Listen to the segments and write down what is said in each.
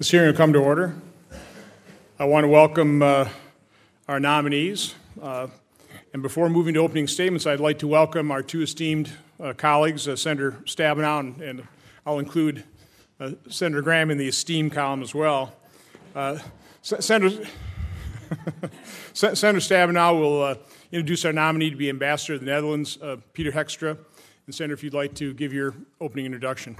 This hearing will come to order. I want to welcome uh, our nominees. Uh, and before moving to opening statements, I'd like to welcome our two esteemed uh, colleagues, uh, Senator Stabenow, and, and I'll include uh, Senator Graham in the esteemed column as well. Uh, Senator, Senator Stabenow will introduce our nominee to be Ambassador of the Netherlands, Peter Hoekstra. And Senator, if you'd like to give your opening introduction.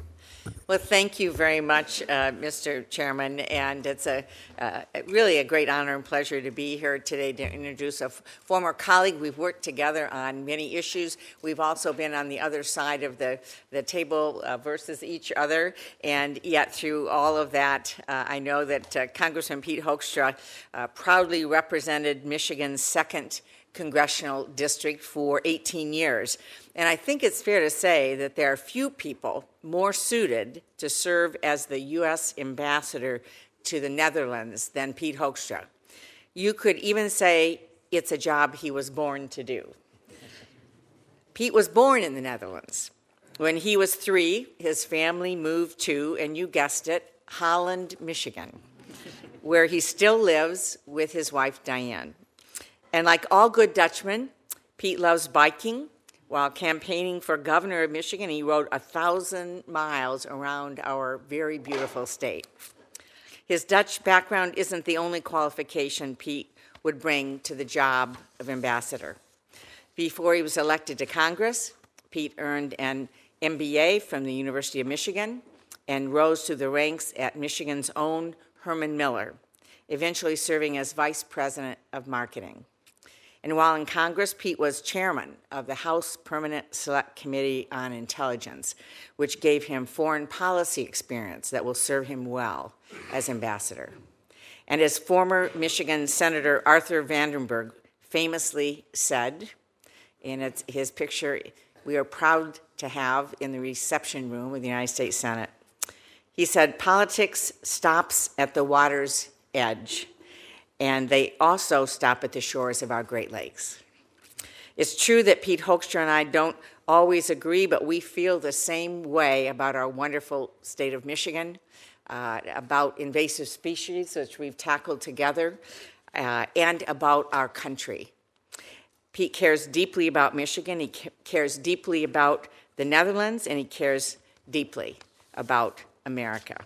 Well, thank you very much, uh, Mr. Chairman, and it's a uh, really a great honor and pleasure to be here today to introduce a former colleague. We've worked together on many issues. We've also been on the other side of the, the table uh, versus each other, and yet through all of that, uh, I know that uh, Congressman Pete Hoekstra uh, proudly represented Michigan's second congressional district for 18 years. And I think it's fair to say that there are few people more suited to serve as the U.S. ambassador to the Netherlands than Pete Hoekstra. You could even say it's a job he was born to do. Pete was born in the Netherlands. When he was three, his family moved to, and you guessed it, Holland, Michigan, where he still lives with his wife, Diane. And like all good Dutchmen, Pete loves biking. While campaigning for governor of Michigan, he rode a thousand miles around our very beautiful state. His Dutch background isn't the only qualification Pete would bring to the job of ambassador. Before he was elected to Congress, Pete earned an MBA from the University of Michigan and rose through the ranks at Michigan's own Herman Miller, eventually serving as vice president of marketing. And while in Congress, Pete was chairman of the House Permanent Select Committee on Intelligence, which gave him foreign policy experience that will serve him well as ambassador. And as former Michigan Senator Arthur Vandenberg famously said in his picture, we are proud to have in the reception room of the United States Senate, he said, politics stops at the water's edge and they also stop at the shores of our Great Lakes. It's true that Pete Hoekstra and I don't always agree, but we feel the same way about our wonderful state of Michigan, uh, about invasive species, which we've tackled together, uh, and about our country. Pete cares deeply about Michigan, he cares deeply about the Netherlands, and he cares deeply about America.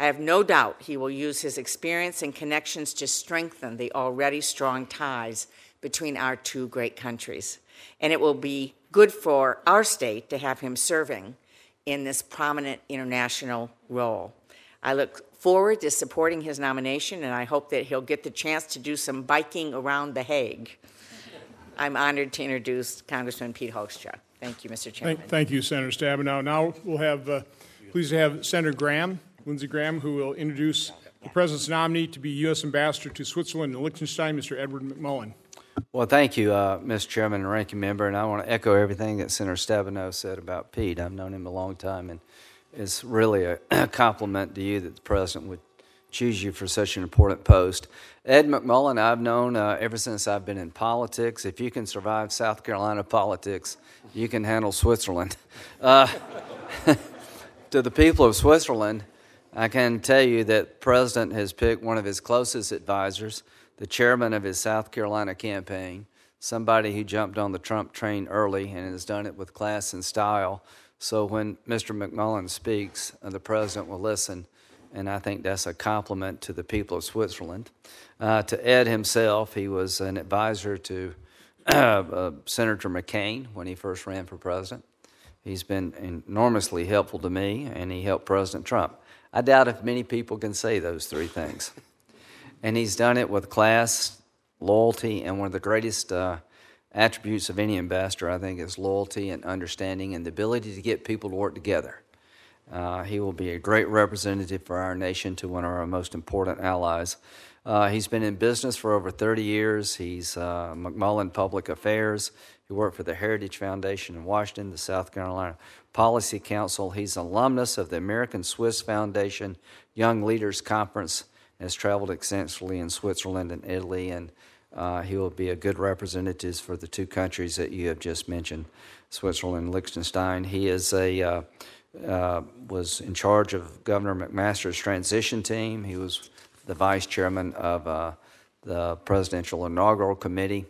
I have no doubt he will use his experience and connections to strengthen the already strong ties between our two great countries. And it will be good for our state to have him serving in this prominent international role. I look forward to supporting his nomination, and I hope that he'll get the chance to do some biking around The Hague. I'm honored to introduce Congressman Pete Hoekstra. Thank you, Mr. Chairman. Thank, thank you, Senator Stabenow. Now we'll have, uh, pleased to have Senator Graham Lindsey Graham, who will introduce the President's nominee to be U.S. Ambassador to Switzerland and Liechtenstein, Mr. Edward McMullen. Well, thank you, uh, Mr. Chairman and Ranking Member, and I want to echo everything that Senator Stabenow said about Pete. I've known him a long time, and it's really a compliment to you that the President would choose you for such an important post. Ed McMullen, I've known uh, ever since I've been in politics. If you can survive South Carolina politics, you can handle Switzerland. Uh, to the people of Switzerland, I can tell you that president has picked one of his closest advisors, the chairman of his South Carolina campaign, somebody who jumped on the Trump train early and has done it with class and style. So when Mr. McMullen speaks, uh, the president will listen, and I think that's a compliment to the people of Switzerland. Uh, to Ed himself, he was an advisor to uh, Senator McCain when he first ran for president. He's been enormously helpful to me, and he helped President Trump. I doubt if many people can say those three things. And he's done it with class, loyalty, and one of the greatest uh, attributes of any ambassador, I think, is loyalty and understanding and the ability to get people to work together. Uh, he will be a great representative for our nation to one of our most important allies. Uh, he's been in business for over 30 years. He's uh, McMullen Public Affairs. He worked for the Heritage Foundation in Washington, the South Carolina Policy Council. He's alumnus of the American Swiss Foundation Young Leaders Conference and has traveled extensively in Switzerland and Italy. And uh, he will be a good representative for the two countries that you have just mentioned, Switzerland and Liechtenstein. He is a uh, uh, was in charge of Governor McMaster's transition team. He was the vice chairman of uh, the presidential inaugural committee.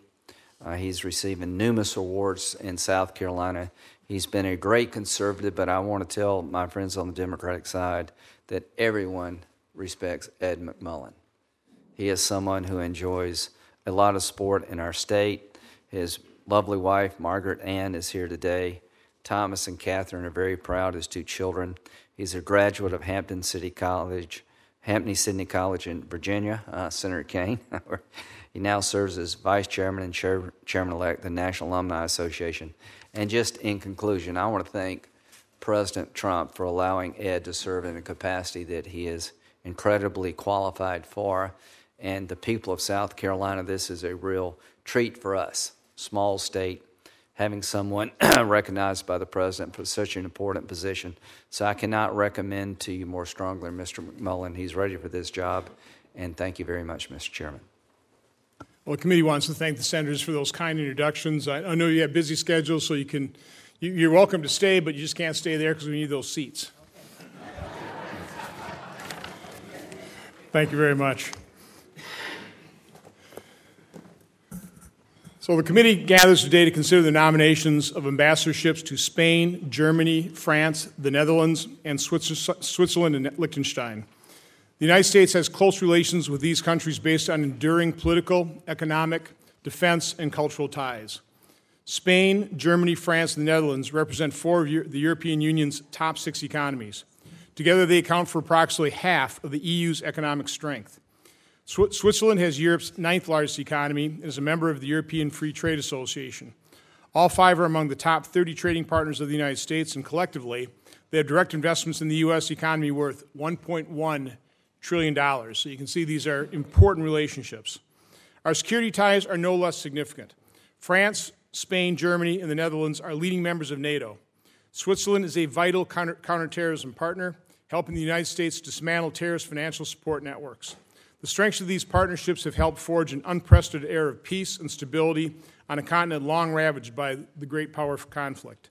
Uh, he's receiving numerous awards in South Carolina. He's been a great conservative, but I want to tell my friends on the Democratic side that everyone respects Ed McMullen. He is someone who enjoys a lot of sport in our state. His lovely wife, Margaret Ann, is here today. Thomas and Catherine are very proud, his two children. He's a graduate of Hampton City College, Hampden-Sydney College in Virginia, uh, Senator Kaine. he now serves as vice chairman and chair, chairman elect the National Alumni Association. And just in conclusion, I want to thank President Trump for allowing Ed to serve in a capacity that he is incredibly qualified for. And the people of South Carolina, this is a real treat for us, small state, having someone recognized by the president for such an important position. So I cannot recommend to you more strongly Mr. McMullen. He's ready for this job. And thank you very much, Mr. Chairman. Well, the committee wants to thank the senators for those kind introductions. I, I know you have busy schedules, so you can, you, you're welcome to stay, but you just can't stay there because we need those seats. Thank you very much. So the committee gathers today to consider the nominations of ambassadorships to Spain, Germany, France, the Netherlands, and Switzerland and Liechtenstein. The United States has close relations with these countries based on enduring political, economic, defense, and cultural ties. Spain, Germany, France, and the Netherlands represent four of the European Union's top six economies. Together, they account for approximately half of the EU's economic strength. Switzerland has Europe's ninth largest economy and is a member of the European Free Trade Association. All five are among the top 30 trading partners of the United States, and collectively, they have direct investments in the U.S. economy worth $1.1 trillion. So you can see these are important relationships. Our security ties are no less significant. France, Spain, Germany, and the Netherlands are leading members of NATO. Switzerland is a vital counter- counterterrorism partner, helping the United States dismantle terrorist financial support networks. The strengths of these partnerships have helped forge an unprecedented era of peace and stability on a continent long ravaged by the great power of conflict.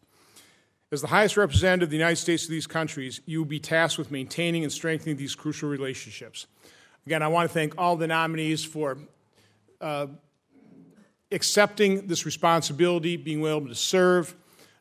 As the highest representative of the United States to these countries, you will be tasked with maintaining and strengthening these crucial relationships. Again, I want to thank all the nominees for uh, accepting this responsibility, being able to serve.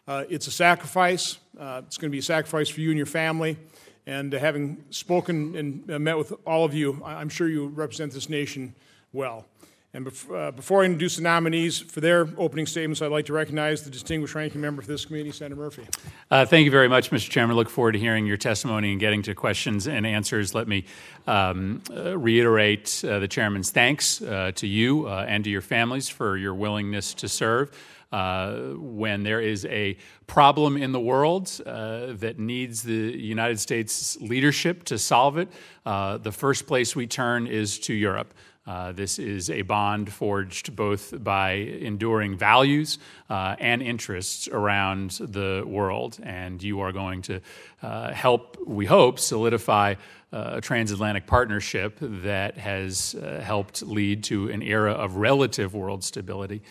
Uh, it's a sacrifice. Uh, it's going to be a sacrifice for you and your family. And having spoken and uh, met with all of you, I'm sure you represent this nation well. And uh, before I introduce the nominees for their opening statements, I'd like to recognize the distinguished ranking member for this committee, Senator Murphy. Uh, thank you very much, Mr. Chairman. Look forward to hearing your testimony and getting to questions and answers. Let me um, uh, reiterate uh, the chairman's thanks uh, to you uh, and to your families for your willingness to serve. Uh, when there is a problem in the world uh, that needs the United States leadership to solve it, uh, the first place we turn is to Europe. Uh, this is a bond forged both by enduring values uh, and interests around the world. And you are going to uh, help, we hope, solidify a transatlantic partnership that has helped lead to an era of relative world stability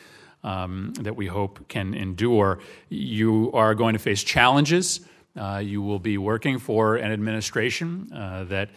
um, that we hope can endure. You are going to face challenges. Uh, you will be working for an administration uh, that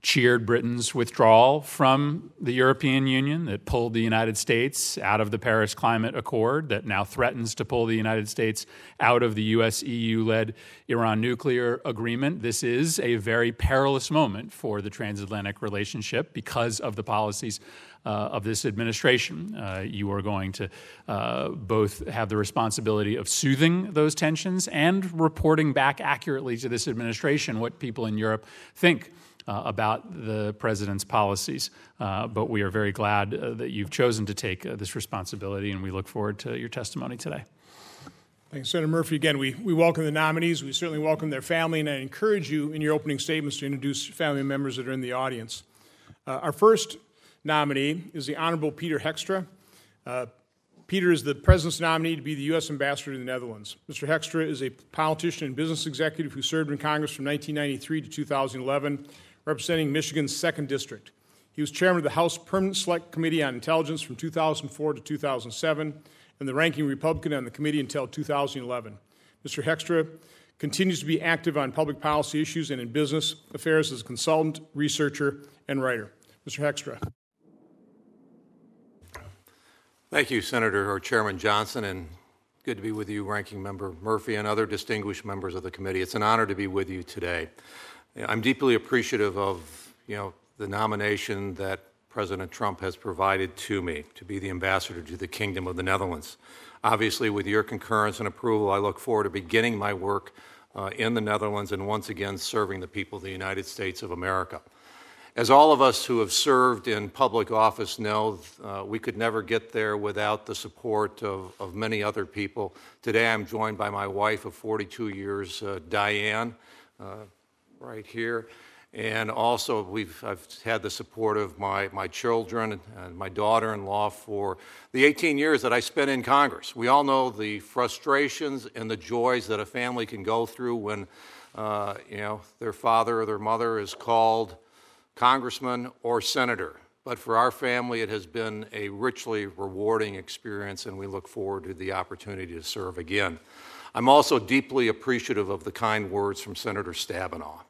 cheered Britain's withdrawal from the European Union, that pulled the United States out of the Paris Climate Accord, that now threatens to pull the United States out of the US EU led Iran nuclear agreement. This is a very perilous moment for the transatlantic relationship because of the policies of this administration. Uh, you are going to uh, both have the responsibility of soothing those tensions and reporting back accurately to this administration what people in Europe think uh, about the president's policies. Uh, but we are very glad uh, that you've chosen to take uh, this responsibility, and we look forward to your testimony today. Thanks, Senator Murphy. Again, we, we welcome the nominees. We certainly welcome their family, and I encourage you in your opening statements to introduce family members that are in the audience. Uh, our first nominee is the Honorable Peter Hoekstra. Uh, Peter is the President's nominee to be the U.S. Ambassador to the Netherlands. Mr. Hoekstra is a politician and business executive who served in Congress from 1993 to 2011 representing Michigan's 2nd District. He was chairman of the House Permanent Select Committee on Intelligence from 2004 to 2007 and the ranking Republican on the committee until 2011. Mr. Hoekstra continues to be active on public policy issues and in business affairs as a consultant, researcher, and writer. Mr. Hoekstra. Thank you, Senator or Chairman Johnson, and good to be with you, Ranking Member Murphy, and other distinguished members of the committee. It's an honor to be with you today. I'm deeply appreciative of you know the nomination that President Trump has provided to me to be the ambassador to the Kingdom of the Netherlands. Obviously, with your concurrence and approval, I look forward to beginning my work uh, in the Netherlands and once again serving the people of the United States of America. As all of us who have served in public office know, uh, we could never get there without the support of, of, many other people. Today I'm joined by my wife of 42 years, uh, Diane, uh, right here. And also, we've, I've had the support of my, my children and my daughter in law for the 18 years that I spent in Congress. We all know the frustrations and the joys that a family can go through when uh, you know, their father or their mother is called congressman or senator. But for our family, it has been a richly rewarding experience, and we look forward to the opportunity to serve again. I'm also deeply appreciative of the kind words from Senator Stabenow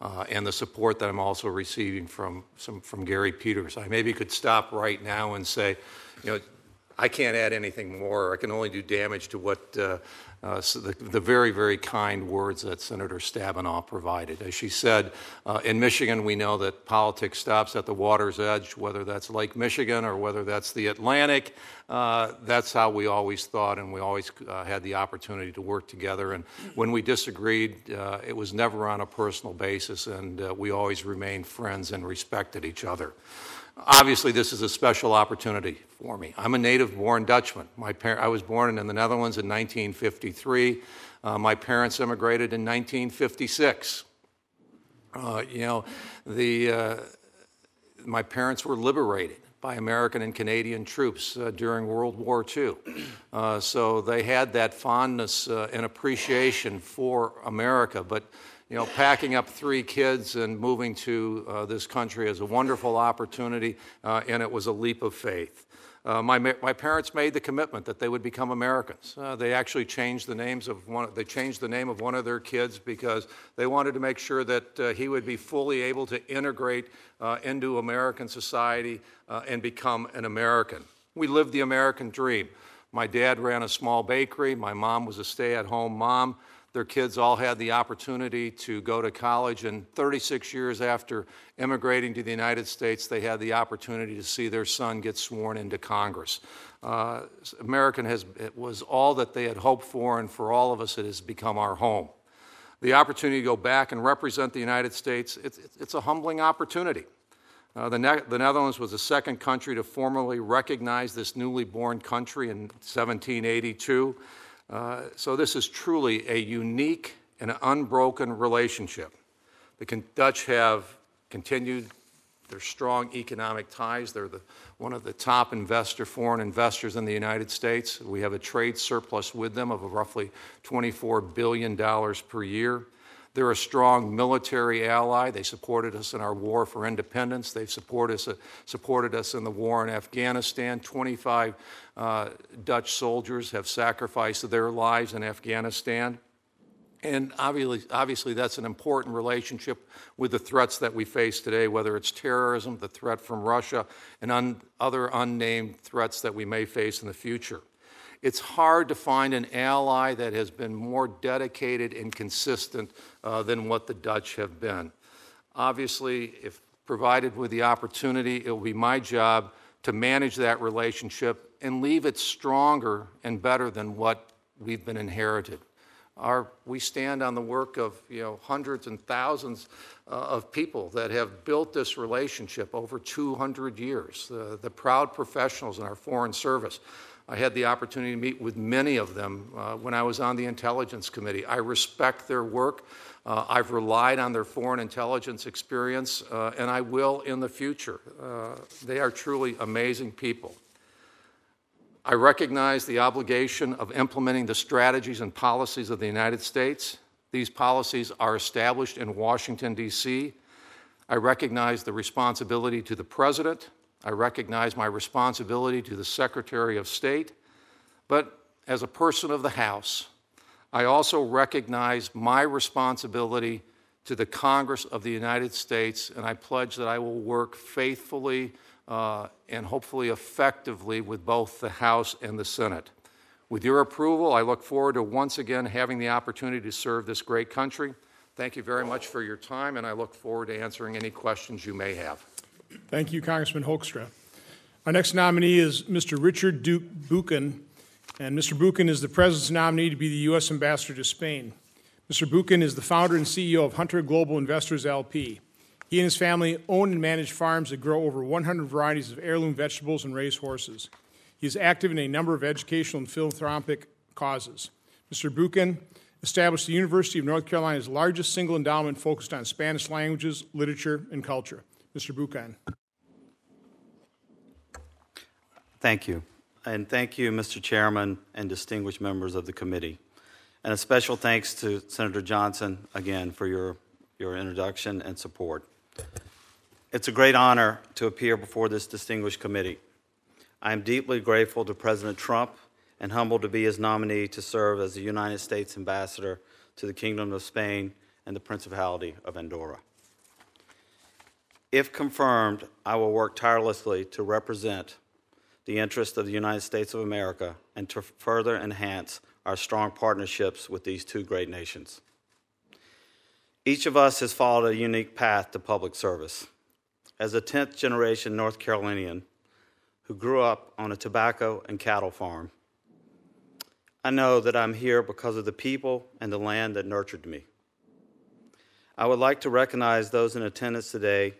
uh, and the support that I'm also receiving from, some, from Gary Peters. I maybe could stop right now and say, you know, I can't add anything more. I can only do damage to what uh, uh, so the, the, very, very kind words that Senator Stabenow provided. As she said, uh, in Michigan, we know that politics stops at the water's edge, whether that's Lake Michigan or whether that's the Atlantic. Uh, that's how we always thought, and we always uh, had the opportunity to work together. And when we disagreed, uh, it was never on a personal basis, and we always remained friends and respected each other. Obviously, this is a special opportunity for me. I'm a native born Dutchman. My par- I was born in the Netherlands in 1953. Uh, my parents immigrated in 1956. Uh, you know, the, uh, my parents were liberated by American and Canadian troops uh, during World War II. Uh, so they had that fondness uh, and appreciation for America. But you know, packing up three kids and moving to uh, this country is a wonderful opportunity, uh, and it was a leap of faith. Uh, my, my parents made the commitment that they would become Americans. Uh, they actually changed the names of one. They changed the name of one of their kids because they wanted to make sure that uh, he would be fully able to integrate uh, into American society and become an American. We lived the American dream. My dad ran a small bakery. My mom was a stay-at-home mom. Their kids all had the opportunity to go to college, and 36 years after immigrating to the United States, they had the opportunity to see their son get sworn into Congress. Uh, American has, was all that they had hoped for, and for all of us, it has become our home. The opportunity to go back and represent the United States, it's, it's a humbling opportunity. Uh, the, ne- the, Netherlands was the second country to formally recognize this newly born country in 1782. Uh, so this is truly a unique and unbroken relationship. The Dutch have continued their strong economic ties. They're the, one of the top investor, foreign investors in the United States. We have a trade surplus with them of roughly $24 billion per year. They're a strong military ally. They supported us in our war for independence. They've supported us, uh, supported us in the war in Afghanistan. 25 uh, Dutch soldiers have sacrificed their lives in Afghanistan. And obviously, obviously, that's an important relationship with the threats that we face today, whether it's terrorism, the threat from Russia, and un- other unnamed threats that we may face in the future. It's hard to find an ally that has been more dedicated and consistent uh, than what the Dutch have been. Obviously, if provided with the opportunity, it will be my job to manage that relationship and leave it stronger and better than what we've been inherited. Our, we stand on the work of you know, hundreds and thousands uh, of people that have built this relationship over 200 years. The proud professionals in our foreign service I had the opportunity to meet with many of them uh, when I was on the Intelligence Committee. I respect their work. Uh, I've relied on their foreign intelligence experience, uh, and I will in the future. Uh, they are truly amazing people. I recognize the obligation of implementing the strategies and policies of the United States. These policies are established in Washington, D.C. I recognize the responsibility to the President I recognize my responsibility to the Secretary of State, but as a person of the House, I also recognize my responsibility to the Congress of the United States, and I pledge that I will work faithfully uh, and hopefully effectively with both the House and the Senate. With your approval, I look forward to once again having the opportunity to serve this great country. Thank you very much for your time, and I look forward to answering any questions you may have. Thank you, Congressman Hoekstra. Our next nominee is Mr. Richard Duke Buchan, and Mr. Buchan is the President's nominee to be the U.S. Ambassador to Spain. Mr. Buchan is the founder and CEO of Hunter Global Investors LP. He and his family own and manage farms that grow over 100 varieties of heirloom vegetables and raise horses. He is active in a number of educational and philanthropic causes. Mr. Buchan established the University of North Carolina's largest single endowment focused on Spanish languages, literature, and culture. Mr. Buchan. Thank you. And thank you, Mr. Chairman and distinguished members of the committee. And a special thanks to Senator Johnson again for your, your introduction and support. It's a great honor to appear before this distinguished committee. I am deeply grateful to President Trump and humbled to be his nominee to serve as the United States ambassador to the Kingdom of Spain and the Principality of Andorra. If confirmed, I will work tirelessly to represent the interests of the United States of America and to further enhance our strong partnerships with these two great nations. Each of us has followed a unique path to public service. As a 10th generation North Carolinian who grew up on a tobacco and cattle farm, I know that I'm here because of the people and the land that nurtured me. I would like to recognize those in attendance today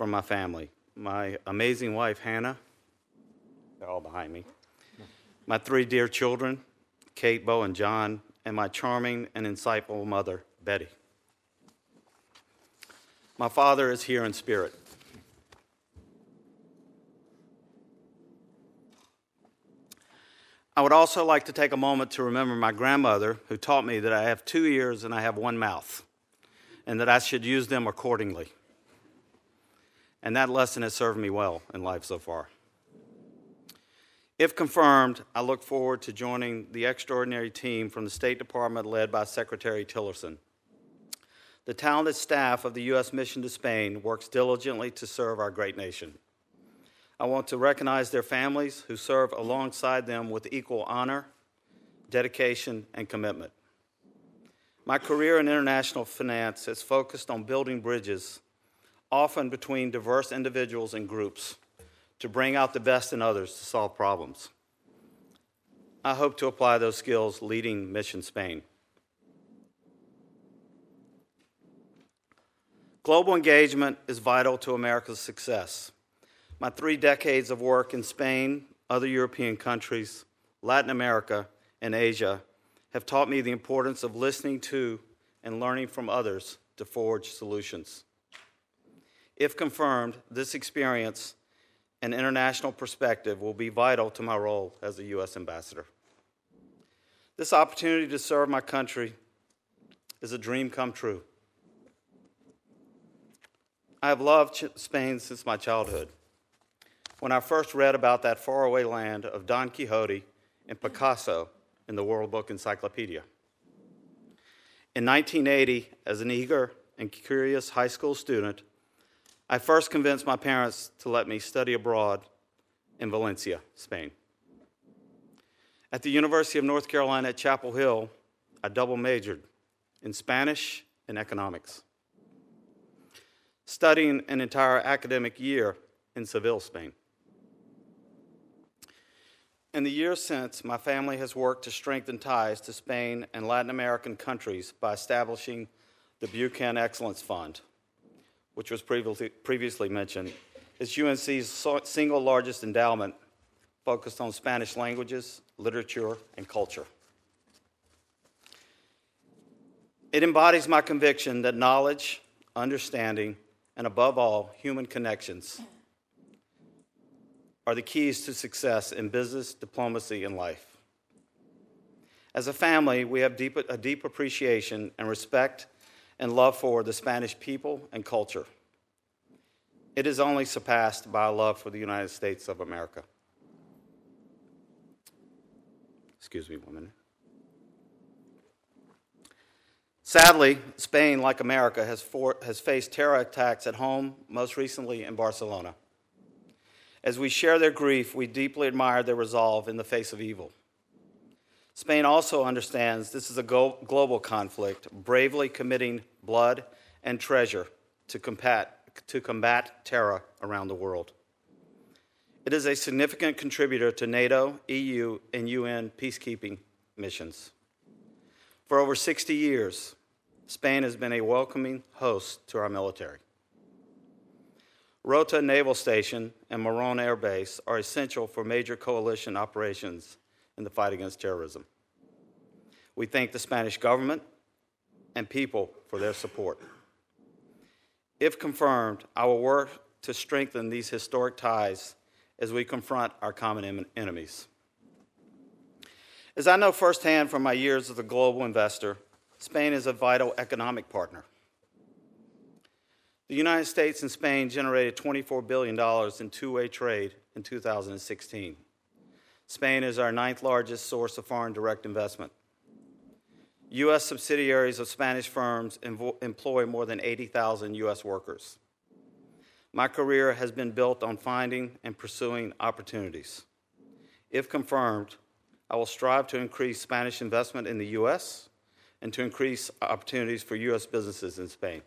from my family my amazing wife, Hannah, they're all behind me, my three dear children, Kate, Bo, and John, and my charming and insightful mother, Betty. My father is here in spirit. I would also like to take a moment to remember my grandmother, who taught me that I have two ears and I have one mouth, and that I should use them accordingly. And that lesson has served me well in life so far. If confirmed, I look forward to joining the extraordinary team from the State Department led by Secretary Tillerson. The talented staff of the U.S. Mission to Spain works diligently to serve our great nation. I want to recognize their families who serve alongside them with equal honor, dedication, and commitment. My career in international finance has focused on building bridges, often between diverse individuals and groups to bring out the best in others to solve problems. I hope to apply those skills leading Mission Spain. Global engagement is vital to America's success. My three decades of work in Spain, other European countries, Latin America, and Asia have taught me the importance of listening to and learning from others to forge solutions. If confirmed, this experience and international perspective will be vital to my role as a U.S. ambassador. This opportunity to serve my country is a dream come true. I have loved Spain since my childhood. When I first read about that faraway land of Don Quixote and Picasso in the World Book Encyclopedia. In 1980, as an eager and curious high school student, I first convinced my parents to let me study abroad in Valencia, Spain. At the University of North Carolina at Chapel Hill, I double majored in Spanish and economics, studying an entire academic year in Seville, Spain. In the years since, my family has worked to strengthen ties to Spain and Latin American countries by establishing the Buchan Excellence Fund which was previously, mentioned, is UNC's single largest endowment focused on Spanish languages, literature, and culture. It embodies my conviction that knowledge, understanding, and above all, human connections are the keys to success in business, diplomacy, and life. As a family, we have deep, a deep appreciation and respect and love for the Spanish people and culture. It is only surpassed by a love for the United States of America. Excuse me minute. Sadly, Spain, like America, has, for, has faced terror attacks at home, most recently in Barcelona. As we share their grief, we deeply admire their resolve in the face of evil. Spain also understands this is a global conflict, bravely committing blood and treasure to combat, to combat terror around the world. It is a significant contributor to NATO, EU, and UN peacekeeping missions. For over 60 years, Spain has been a welcoming host to our military. Rota Naval Station and Morón Air Base are essential for major coalition operations in the fight against terrorism. We thank the Spanish government and people for their support. If confirmed, I will work to strengthen these historic ties as we confront our common enemies. As I know firsthand from my years as a global investor, Spain is a vital economic partner. The United States and Spain generated $24 billion in two way trade in 2016. Spain is our ninth largest source of foreign direct investment. U.S. subsidiaries of Spanish firms employ more than 80,000 U.S. workers. My career has been built on finding and pursuing opportunities. If confirmed, I will strive to increase Spanish investment in the U.S. and to increase opportunities for U.S. businesses in Spain.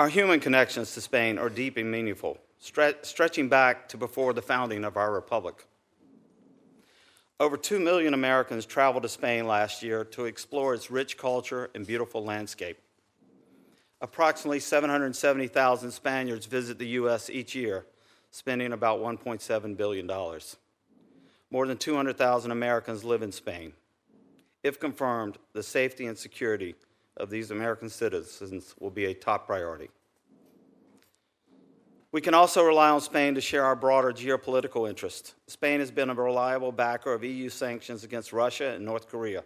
Our human connections to Spain are deep and meaningful, stre- stretching back to before the founding of our republic. Over 2 million Americans traveled to Spain last year to explore its rich culture and beautiful landscape. Approximately 770,000 Spaniards visit the U.S. each year, spending about $1.7 billion. More than 200,000 Americans live in Spain. If confirmed, the safety and security of these American citizens will be a top priority. We can also rely on Spain to share our broader geopolitical interests. Spain has been a reliable backer of EU sanctions against Russia and North Korea.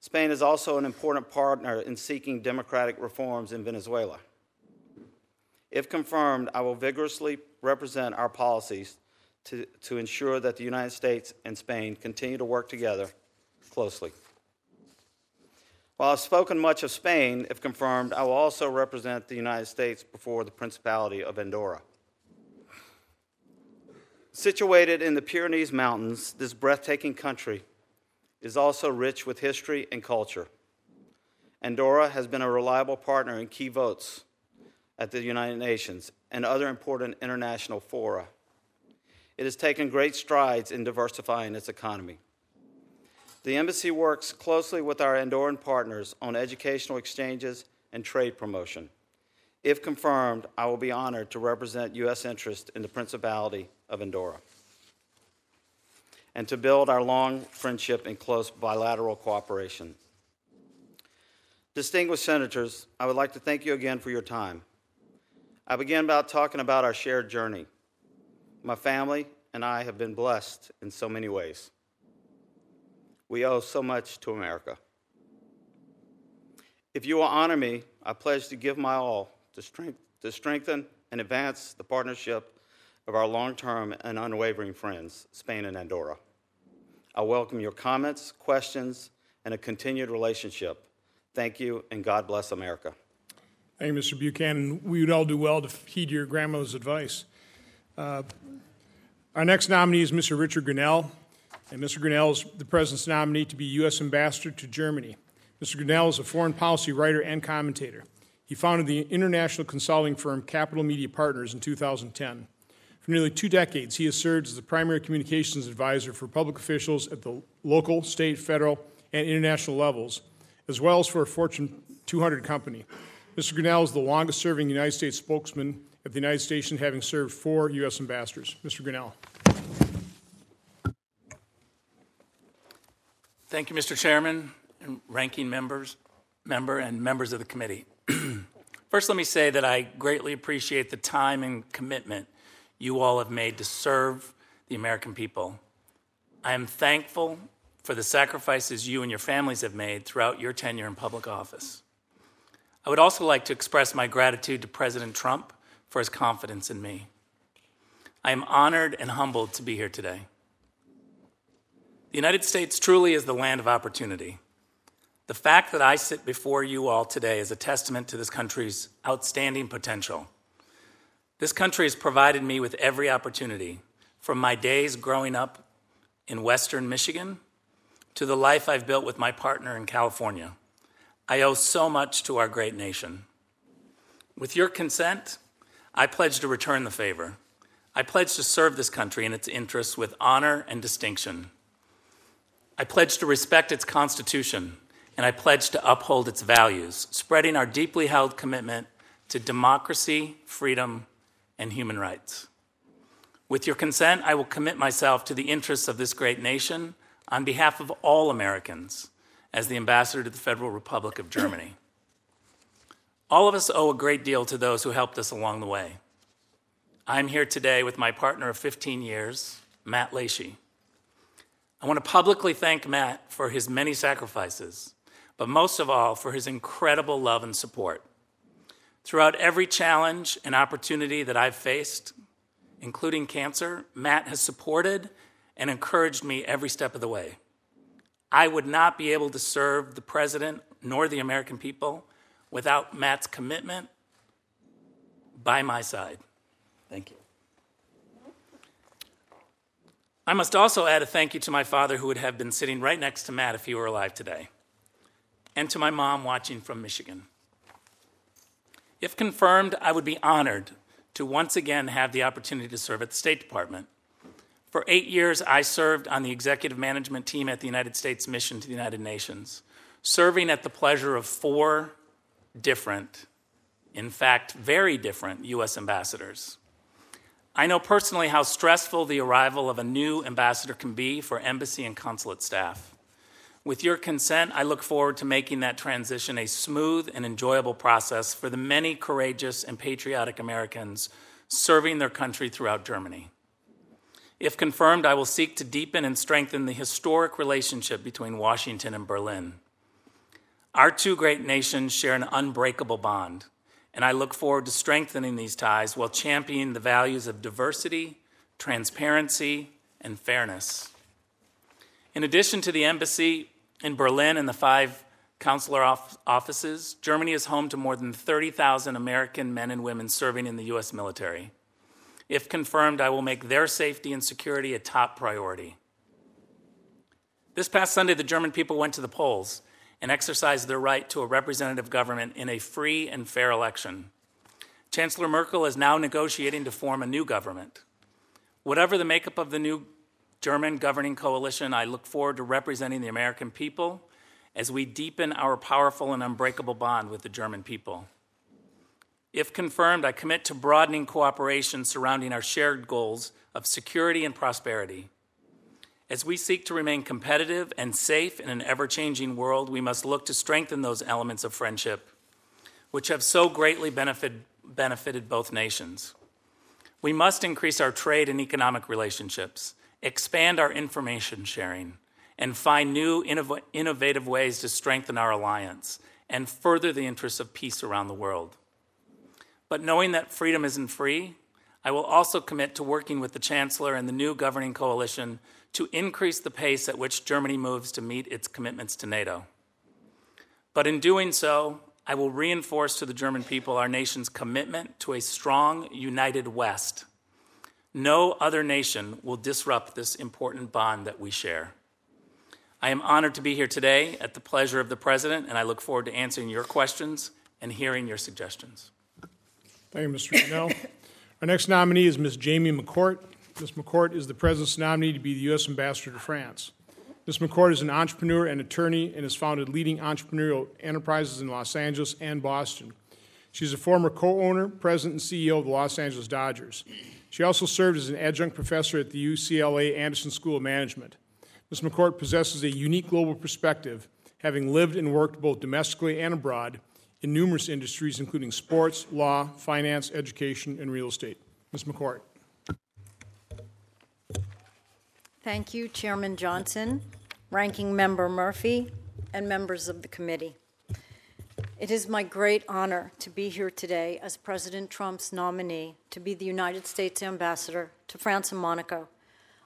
Spain is also an important partner in seeking democratic reforms in Venezuela. If confirmed, I will vigorously represent our policies to, to ensure that the United States and Spain continue to work together closely. While I've spoken much of Spain, if confirmed, I will also represent the United States before the Principality of Andorra. Situated in the Pyrenees Mountains, this breathtaking country is also rich with history and culture. Andorra has been a reliable partner in key votes at the United Nations and other important international fora it has taken great strides in diversifying its economy. The embassy works closely with our Andorran partners on educational exchanges and trade promotion. If confirmed, I will be honored to represent U.S. interests in the Principality of Andorra and to build our long friendship and close bilateral cooperation. Distinguished senators, I would like to thank you again for your time. I begin by talking about our shared journey. My family and I have been blessed in so many ways. We owe so much to America. If you will honor me, I pledge to give my all to, strength, to strengthen and advance the partnership of our long term and unwavering friends, Spain and Andorra. I welcome your comments, questions, and a continued relationship. Thank you, and God bless America. Thank you, Mr. Buchanan. We would all do well to heed your grandmother's advice. Uh, our next nominee is Mr. Richard Grenell, and Mr. Grenell is the President's nominee to be U.S. Ambassador to Germany. Mr. Grenell is a foreign policy writer and commentator. He founded the international consulting firm Capital Media Partners in 2010. For nearly two decades, he has served as the primary communications advisor for public officials at the local, state, federal, and international levels, as well as for a Fortune 200 company. Mr. Grenell is the longest serving United States spokesman at the United States, having served four U.S. ambassadors. Mr. Grenell. Thank you, Mr. Chairman and ranking members, member and members of the committee. First, let me say that I greatly appreciate the time and commitment you all have made to serve the American people. I am thankful for the sacrifices you and your families have made throughout your tenure in public office. I would also like to express my gratitude to President Trump for his confidence in me. I am honored and humbled to be here today. The United States truly is the land of opportunity. The fact that I sit before you all today is a testament to this country's outstanding potential. This country has provided me with every opportunity, from my days growing up in Western Michigan to the life I've built with my partner in California. I owe so much to our great nation. With your consent, I pledge to return the favor. I pledge to serve this country and its interests with honor and distinction. I pledge to respect its Constitution, and I pledge to uphold its values, spreading our deeply held commitment to democracy, freedom, and human rights. With your consent, I will commit myself to the interests of this great nation on behalf of all Americans as the ambassador to the Federal Republic of Germany. All of us owe a great deal to those who helped us along the way. I'm here today with my partner of 15 years, Matt Lashey. I want to publicly thank Matt for his many sacrifices, but most of all for his incredible love and support. Throughout every challenge and opportunity that I've faced, including cancer, Matt has supported and encouraged me every step of the way. I would not be able to serve the president nor the American people without Matt's commitment by my side. Thank you. I must also add a thank you to my father, who would have been sitting right next to Matt if he were alive today, and to my mom watching from Michigan. If confirmed, I would be honored to once again have the opportunity to serve at the State Department. For eight years, I served on the executive management team at the United States Mission to the United Nations, serving at the pleasure of four different, in fact, very different U.S. ambassadors. I know personally how stressful the arrival of a new ambassador can be for embassy and consulate staff. With your consent, I look forward to making that transition a smooth and enjoyable process for the many courageous and patriotic Americans serving their country throughout Germany. If confirmed, I will seek to deepen and strengthen the historic relationship between Washington and Berlin. Our two great nations share an unbreakable bond and I look forward to strengthening these ties while championing the values of diversity, transparency, and fairness. In addition to the embassy in Berlin and the five consular offices, Germany is home to more than 30,000 American men and women serving in the U.S. military. If confirmed, I will make their safety and security a top priority. This past Sunday, the German people went to the polls and exercise their right to a representative government in a free and fair election. Chancellor Merkel is now negotiating to form a new government. Whatever the makeup of the new German governing coalition, I look forward to representing the American people as we deepen our powerful and unbreakable bond with the German people. If confirmed, I commit to broadening cooperation surrounding our shared goals of security and prosperity. As we seek to remain competitive and safe in an ever changing world, we must look to strengthen those elements of friendship, which have so greatly benefit, benefited both nations. We must increase our trade and economic relationships, expand our information sharing, and find new innov- innovative ways to strengthen our alliance and further the interests of peace around the world. But knowing that freedom isn't free, I will also commit to working with the Chancellor and the new governing coalition to increase the pace at which Germany moves to meet its commitments to NATO. But in doing so, I will reinforce to the German people our nation's commitment to a strong, united West. No other nation will disrupt this important bond that we share. I am honored to be here today at the pleasure of the President, and I look forward to answering your questions and hearing your suggestions. Thank you, Mr. Grenell. Our next nominee is Ms. Jamie McCourt. Ms. McCourt is the President's nominee to be the U.S. Ambassador to France. Ms. McCourt is an entrepreneur and attorney and has founded leading entrepreneurial enterprises in Los Angeles and Boston. She's a former co owner, president, and CEO of the Los Angeles Dodgers. She also served as an adjunct professor at the UCLA Anderson School of Management. Ms. McCourt possesses a unique global perspective, having lived and worked both domestically and abroad in numerous industries, including sports, law, finance, education, and real estate. Ms. McCourt. Thank you, Chairman Johnson, Ranking Member Murphy, and members of the committee. It is my great honor to be here today as President Trump's nominee to be the United States Ambassador to France and Monaco.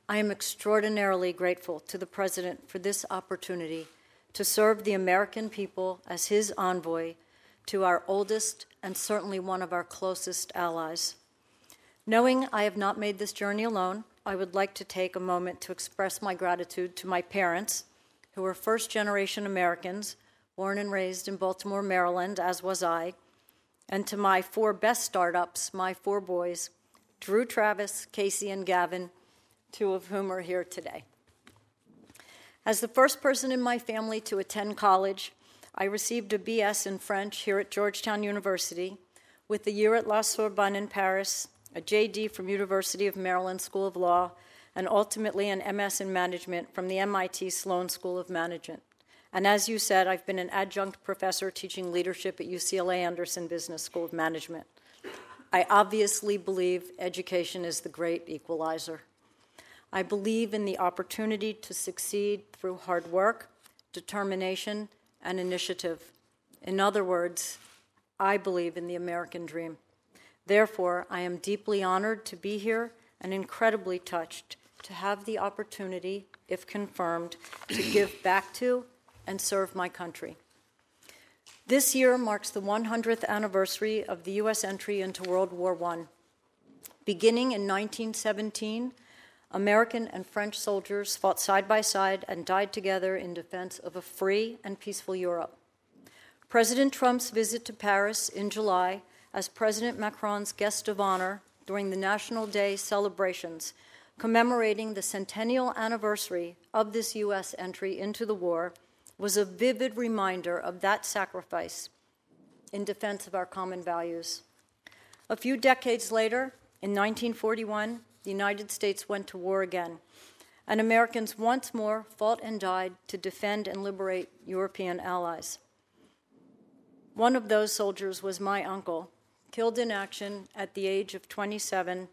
I am extraordinarily grateful to the President for this opportunity to serve the American people as his envoy to our oldest and certainly one of our closest allies. Knowing I have not made this journey alone, I would like to take a moment to express my gratitude to my parents, who were first generation Americans, born and raised in Baltimore, Maryland, as was I, and to my four best startups, my four boys, Drew Travis, Casey, and Gavin, two of whom are here today. As the first person in my family to attend college, I received a BS in French here at Georgetown University, with a year at La Sorbonne in Paris, a JD from University of Maryland School of Law, and ultimately an MS in Management from the MIT Sloan School of Management. And as you said, I've been an adjunct professor teaching leadership at UCLA Anderson Business School of Management. I obviously believe education is the great equalizer. I believe in the opportunity to succeed through hard work, determination, and initiative. In other words, I believe in the American dream. Therefore, I am deeply honored to be here and incredibly touched to have the opportunity, if confirmed, to give back to and serve my country. This year marks the 100th anniversary of the U.S. entry into World War I. Beginning in 1917, American and French soldiers fought side by side and died together in defense of a free and peaceful Europe. President Trump's visit to Paris in July as President Macron's guest of honor during the National Day celebrations commemorating the centennial anniversary of this U.S. entry into the war was a vivid reminder of that sacrifice in defense of our common values. A few decades later, in 1941, the United States went to war again, and Americans once more fought and died to defend and liberate European allies. One of those soldiers was my uncle, killed in action at the age of 27,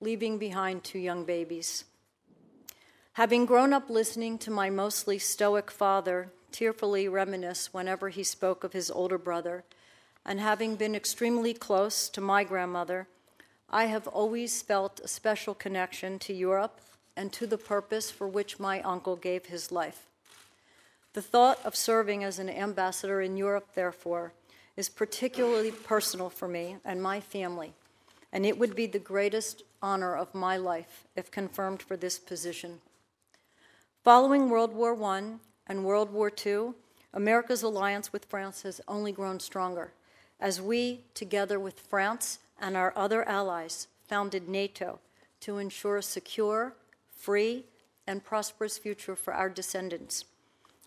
leaving behind two young babies. Having grown up listening to my mostly stoic father tearfully reminisce whenever he spoke of his older brother, and having been extremely close to my grandmother, I have always felt a special connection to Europe and to the purpose for which my uncle gave his life. The thought of serving as an ambassador in Europe, therefore, is particularly personal for me and my family, and it would be the greatest honor of my life if confirmed for this position. Following World War I and World War II, America's alliance with France has only grown stronger as we, together with France and our other allies, founded NATO to ensure a secure, free, and prosperous future for our descendants.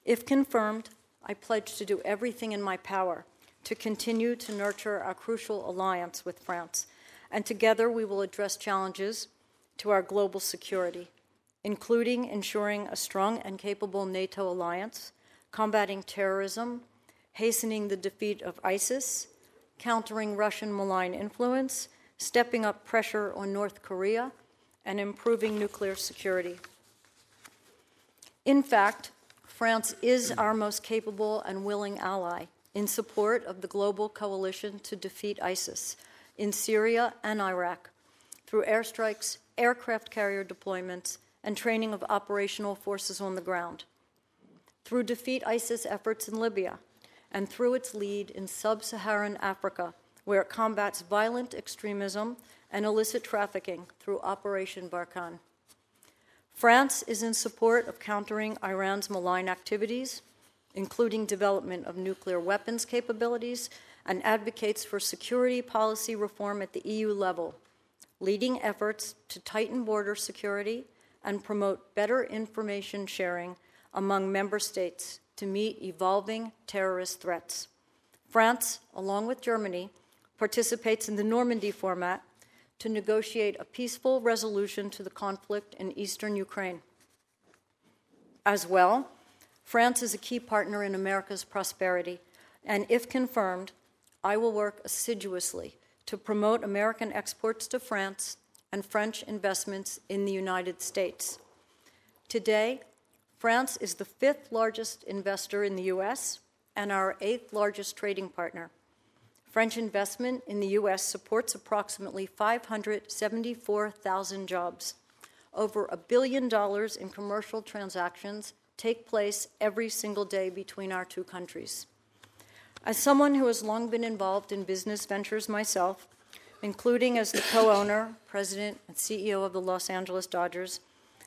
If confirmed, I pledge to do everything in my power to continue to nurture our crucial alliance with France, and together we will address challenges to our global security, including ensuring a strong and capable NATO alliance, combating terrorism, hastening the defeat of ISIS, countering Russian malign influence, stepping up pressure on North Korea, and improving nuclear security. In fact, France is our most capable and willing ally in support of the global coalition to defeat ISIS in Syria and Iraq through airstrikes, aircraft carrier deployments, and training of operational forces on the ground, through defeat ISIS efforts in Libya, and through its lead in sub Saharan Africa, where it combats violent extremism and illicit trafficking through Operation Barkhane. France is in support of countering Iran's malign activities including development of nuclear weapons capabilities, and advocates for security policy reform at the EU level, leading efforts to tighten border security and promote better information sharing among member states to meet evolving terrorist threats. France, along with Germany, participates in the Normandy format to negotiate a peaceful resolution to the conflict in eastern Ukraine. As well, France is a key partner in America's prosperity, and if confirmed, I will work assiduously to promote American exports to France and French investments in the United States. Today, France is the fifth largest investor in the U.S. and our eighth largest trading partner. French investment in the U.S. supports approximately 574,000 jobs, over a billion dollars in commercial transactions take place every single day between our two countries. As someone who has long been involved in business ventures myself, including as the co owner, president, and CEO of the Los Angeles Dodgers,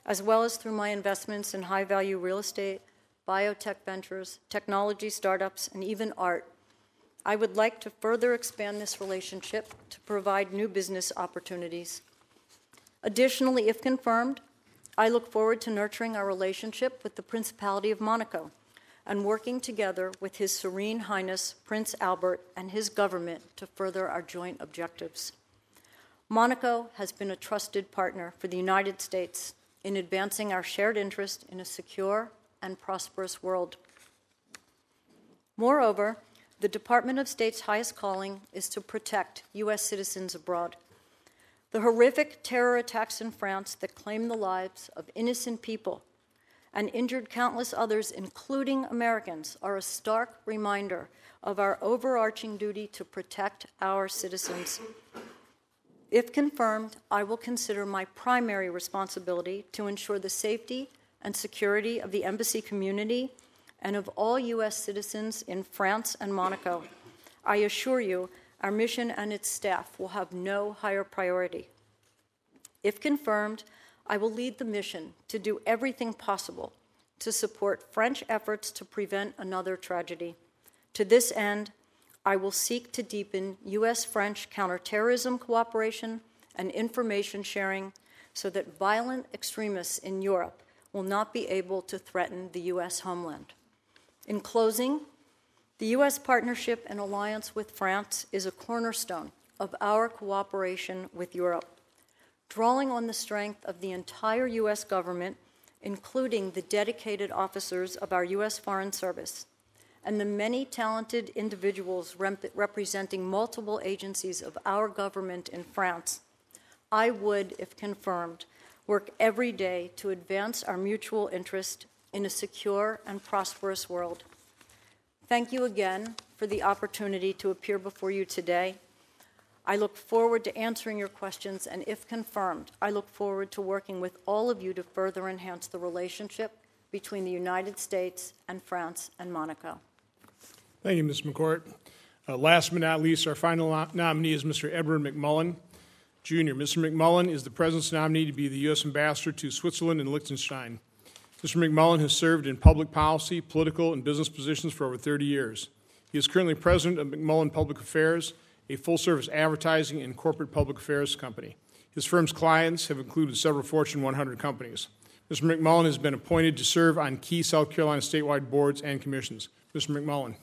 as well as through my investments in high value real estate, biotech ventures, technology startups, and even art, I would like to further expand this relationship to provide new business opportunities. Additionally, if confirmed, I look forward to nurturing our relationship with the Principality of Monaco and working together with His Serene Highness Prince Albert and his government to further our joint objectives. Monaco has been a trusted partner for the United States in advancing our shared interest in a secure and prosperous world. Moreover, the Department of State's highest calling is to protect U.S. citizens abroad. The horrific terror attacks in France that claimed the lives of innocent people and injured countless others, including Americans, are a stark reminder of our overarching duty to protect our citizens. If confirmed, I will consider my primary responsibility to ensure the safety and security of the embassy community and of all U.S. citizens in France and Monaco. I assure you, our mission and its staff will have no higher priority. If confirmed, I will lead the mission to do everything possible to support French efforts to prevent another tragedy. To this end, I will seek to deepen U.S. French counterterrorism cooperation and information sharing so that violent extremists in Europe will not be able to threaten the U.S. homeland. In closing, the U.S. partnership and alliance with France is a cornerstone of our cooperation with Europe drawing on the strength of the entire U.S. government, including the dedicated officers of our U.S. Foreign Service, and the many talented individuals rep- representing multiple agencies of our government in France, I would, if confirmed, work every day to advance our mutual interest in a secure and prosperous world. Thank you again for the opportunity to appear before you today I look forward to answering your questions, and if confirmed, I look forward to working with all of you to further enhance the relationship between the United States and France and Monaco. Thank you, Ms. McCourt. Uh, last but not least, our final nominee is Mr. Edward McMullen, Jr. Mr. McMullen is the President's nominee to be the U.S. Ambassador to Switzerland and Liechtenstein. Mr. McMullen has served in public policy, political, and business positions for over 30 years. He is currently President of McMullen Public Affairs a full service advertising and corporate public affairs company. His firm's clients have included several Fortune 100 companies. Mr. McMullen has been appointed to serve on key South Carolina statewide boards and commissions. Mr. McMullen.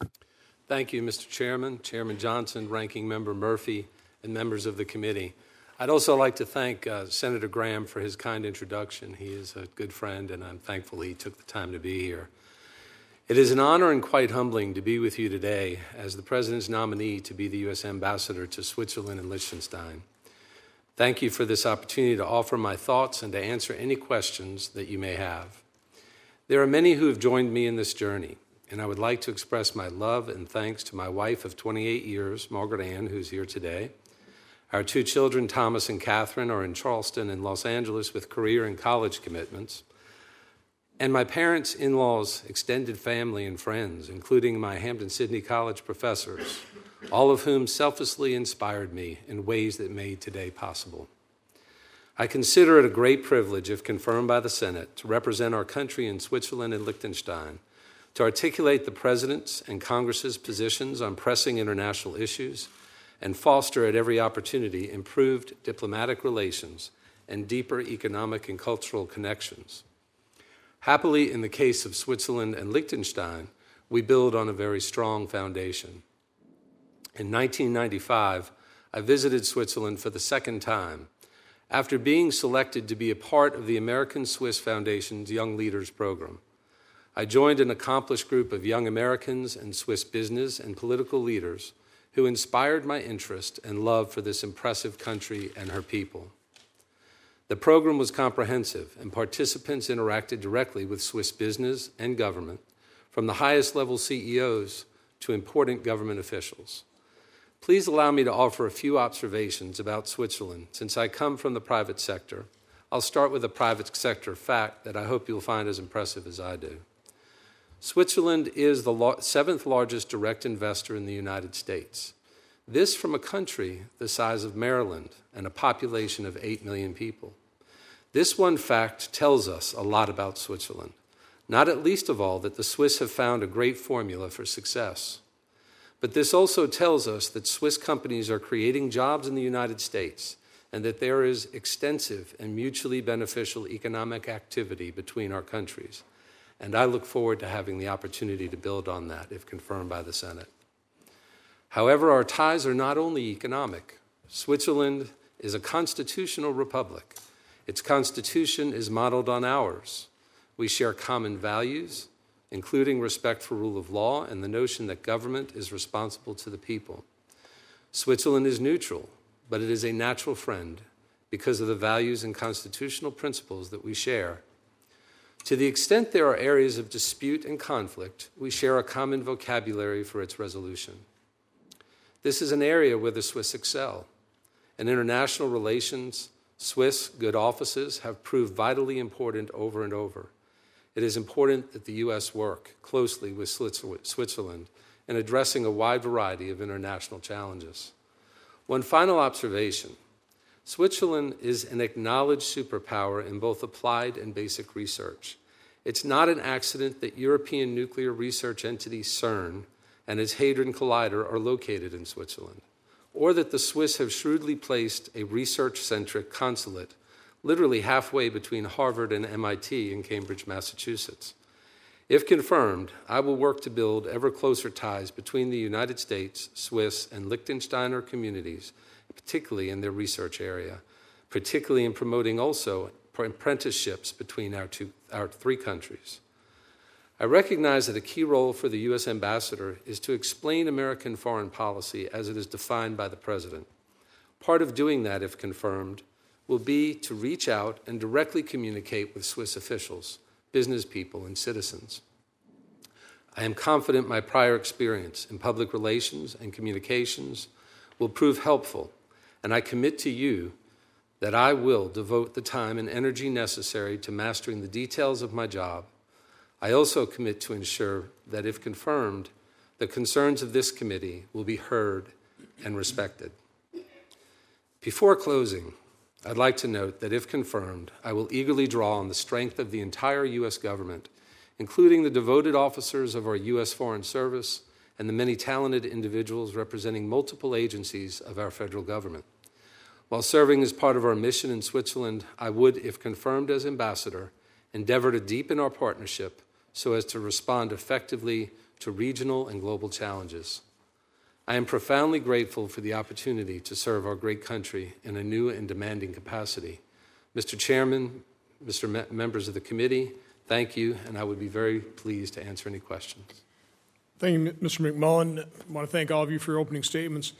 Thank you, Mr. Chairman, Chairman Johnson, Ranking Member Murphy, and members of the committee. I'd also like to thank uh, Senator Graham for his kind introduction. He is a good friend, and I'm thankful he took the time to be here. It is an honor and quite humbling to be with you today as the President's nominee to be the U.S. Ambassador to Switzerland and Liechtenstein. Thank you for this opportunity to offer my thoughts and to answer any questions that you may have. There are many who have joined me in this journey, and I would like to express my love and thanks to my wife of 28 years, Margaret Ann, who's here today. Our two children, Thomas and Catherine, are in Charleston and Los Angeles with career and college commitments and my parents' in laws, extended family, and friends, including my Hampden-Sydney College professors, all of whom selflessly inspired me in ways that made today possible. I consider it a great privilege, if confirmed by the Senate, to represent our country in Switzerland and Liechtenstein, to articulate the President's and Congress's positions on pressing international issues, and foster at every opportunity improved diplomatic relations and deeper economic and cultural connections. Happily, in the case of Switzerland and Liechtenstein, we build on a very strong foundation. In 1995, I visited Switzerland for the second time after being selected to be a part of the American Swiss Foundation's Young Leaders Program. I joined an accomplished group of young Americans and Swiss business and political leaders who inspired my interest and love for this impressive country and her people. The program was comprehensive, and participants interacted directly with Swiss business and government, from the highest level CEOs to important government officials. Please allow me to offer a few observations about Switzerland since I come from the private sector. I'll start with a private sector fact that I hope you'll find as impressive as I do. Switzerland is the seventh largest direct investor in the United States. This from a country the size of Maryland and a population of 8 million people. This one fact tells us a lot about Switzerland, not at least of all that the Swiss have found a great formula for success. But this also tells us that Swiss companies are creating jobs in the United States and that there is extensive and mutually beneficial economic activity between our countries. And I look forward to having the opportunity to build on that if confirmed by the Senate. However, our ties are not only economic. Switzerland is a constitutional republic. Its constitution is modeled on ours. We share common values, including respect for rule of law and the notion that government is responsible to the people. Switzerland is neutral, but it is a natural friend because of the values and constitutional principles that we share. To the extent there are areas of dispute and conflict, we share a common vocabulary for its resolution. This is an area where the Swiss excel. In international relations, Swiss good offices have proved vitally important over and over. It is important that the U.S. work closely with Switzerland in addressing a wide variety of international challenges. One final observation Switzerland is an acknowledged superpower in both applied and basic research. It's not an accident that European nuclear research entity CERN and its Hadron Collider are located in Switzerland, or that the Swiss have shrewdly placed a research centric consulate literally halfway between Harvard and MIT in Cambridge, Massachusetts. If confirmed, I will work to build ever closer ties between the United States, Swiss, and Liechtensteiner communities, particularly in their research area, particularly in promoting also apprenticeships between our, two, our three countries. I recognize that a key role for the U.S. ambassador is to explain American foreign policy as it is defined by the president. Part of doing that, if confirmed, will be to reach out and directly communicate with Swiss officials, business people, and citizens. I am confident my prior experience in public relations and communications will prove helpful, and I commit to you that I will devote the time and energy necessary to mastering the details of my job I also commit to ensure that, if confirmed, the concerns of this committee will be heard and respected. Before closing, I'd like to note that, if confirmed, I will eagerly draw on the strength of the entire U.S. government, including the devoted officers of our U.S. Foreign Service and the many talented individuals representing multiple agencies of our federal government. While serving as part of our mission in Switzerland, I would, if confirmed as ambassador, endeavor to deepen our partnership so as to respond effectively to regional and global challenges. I am profoundly grateful for the opportunity to serve our great country in a new and demanding capacity. Mr. Chairman, Mr. Me- members of the committee, thank you, and I would be very pleased to answer any questions. Thank you, Mr. McMullen. I want to thank all of you for your opening statements.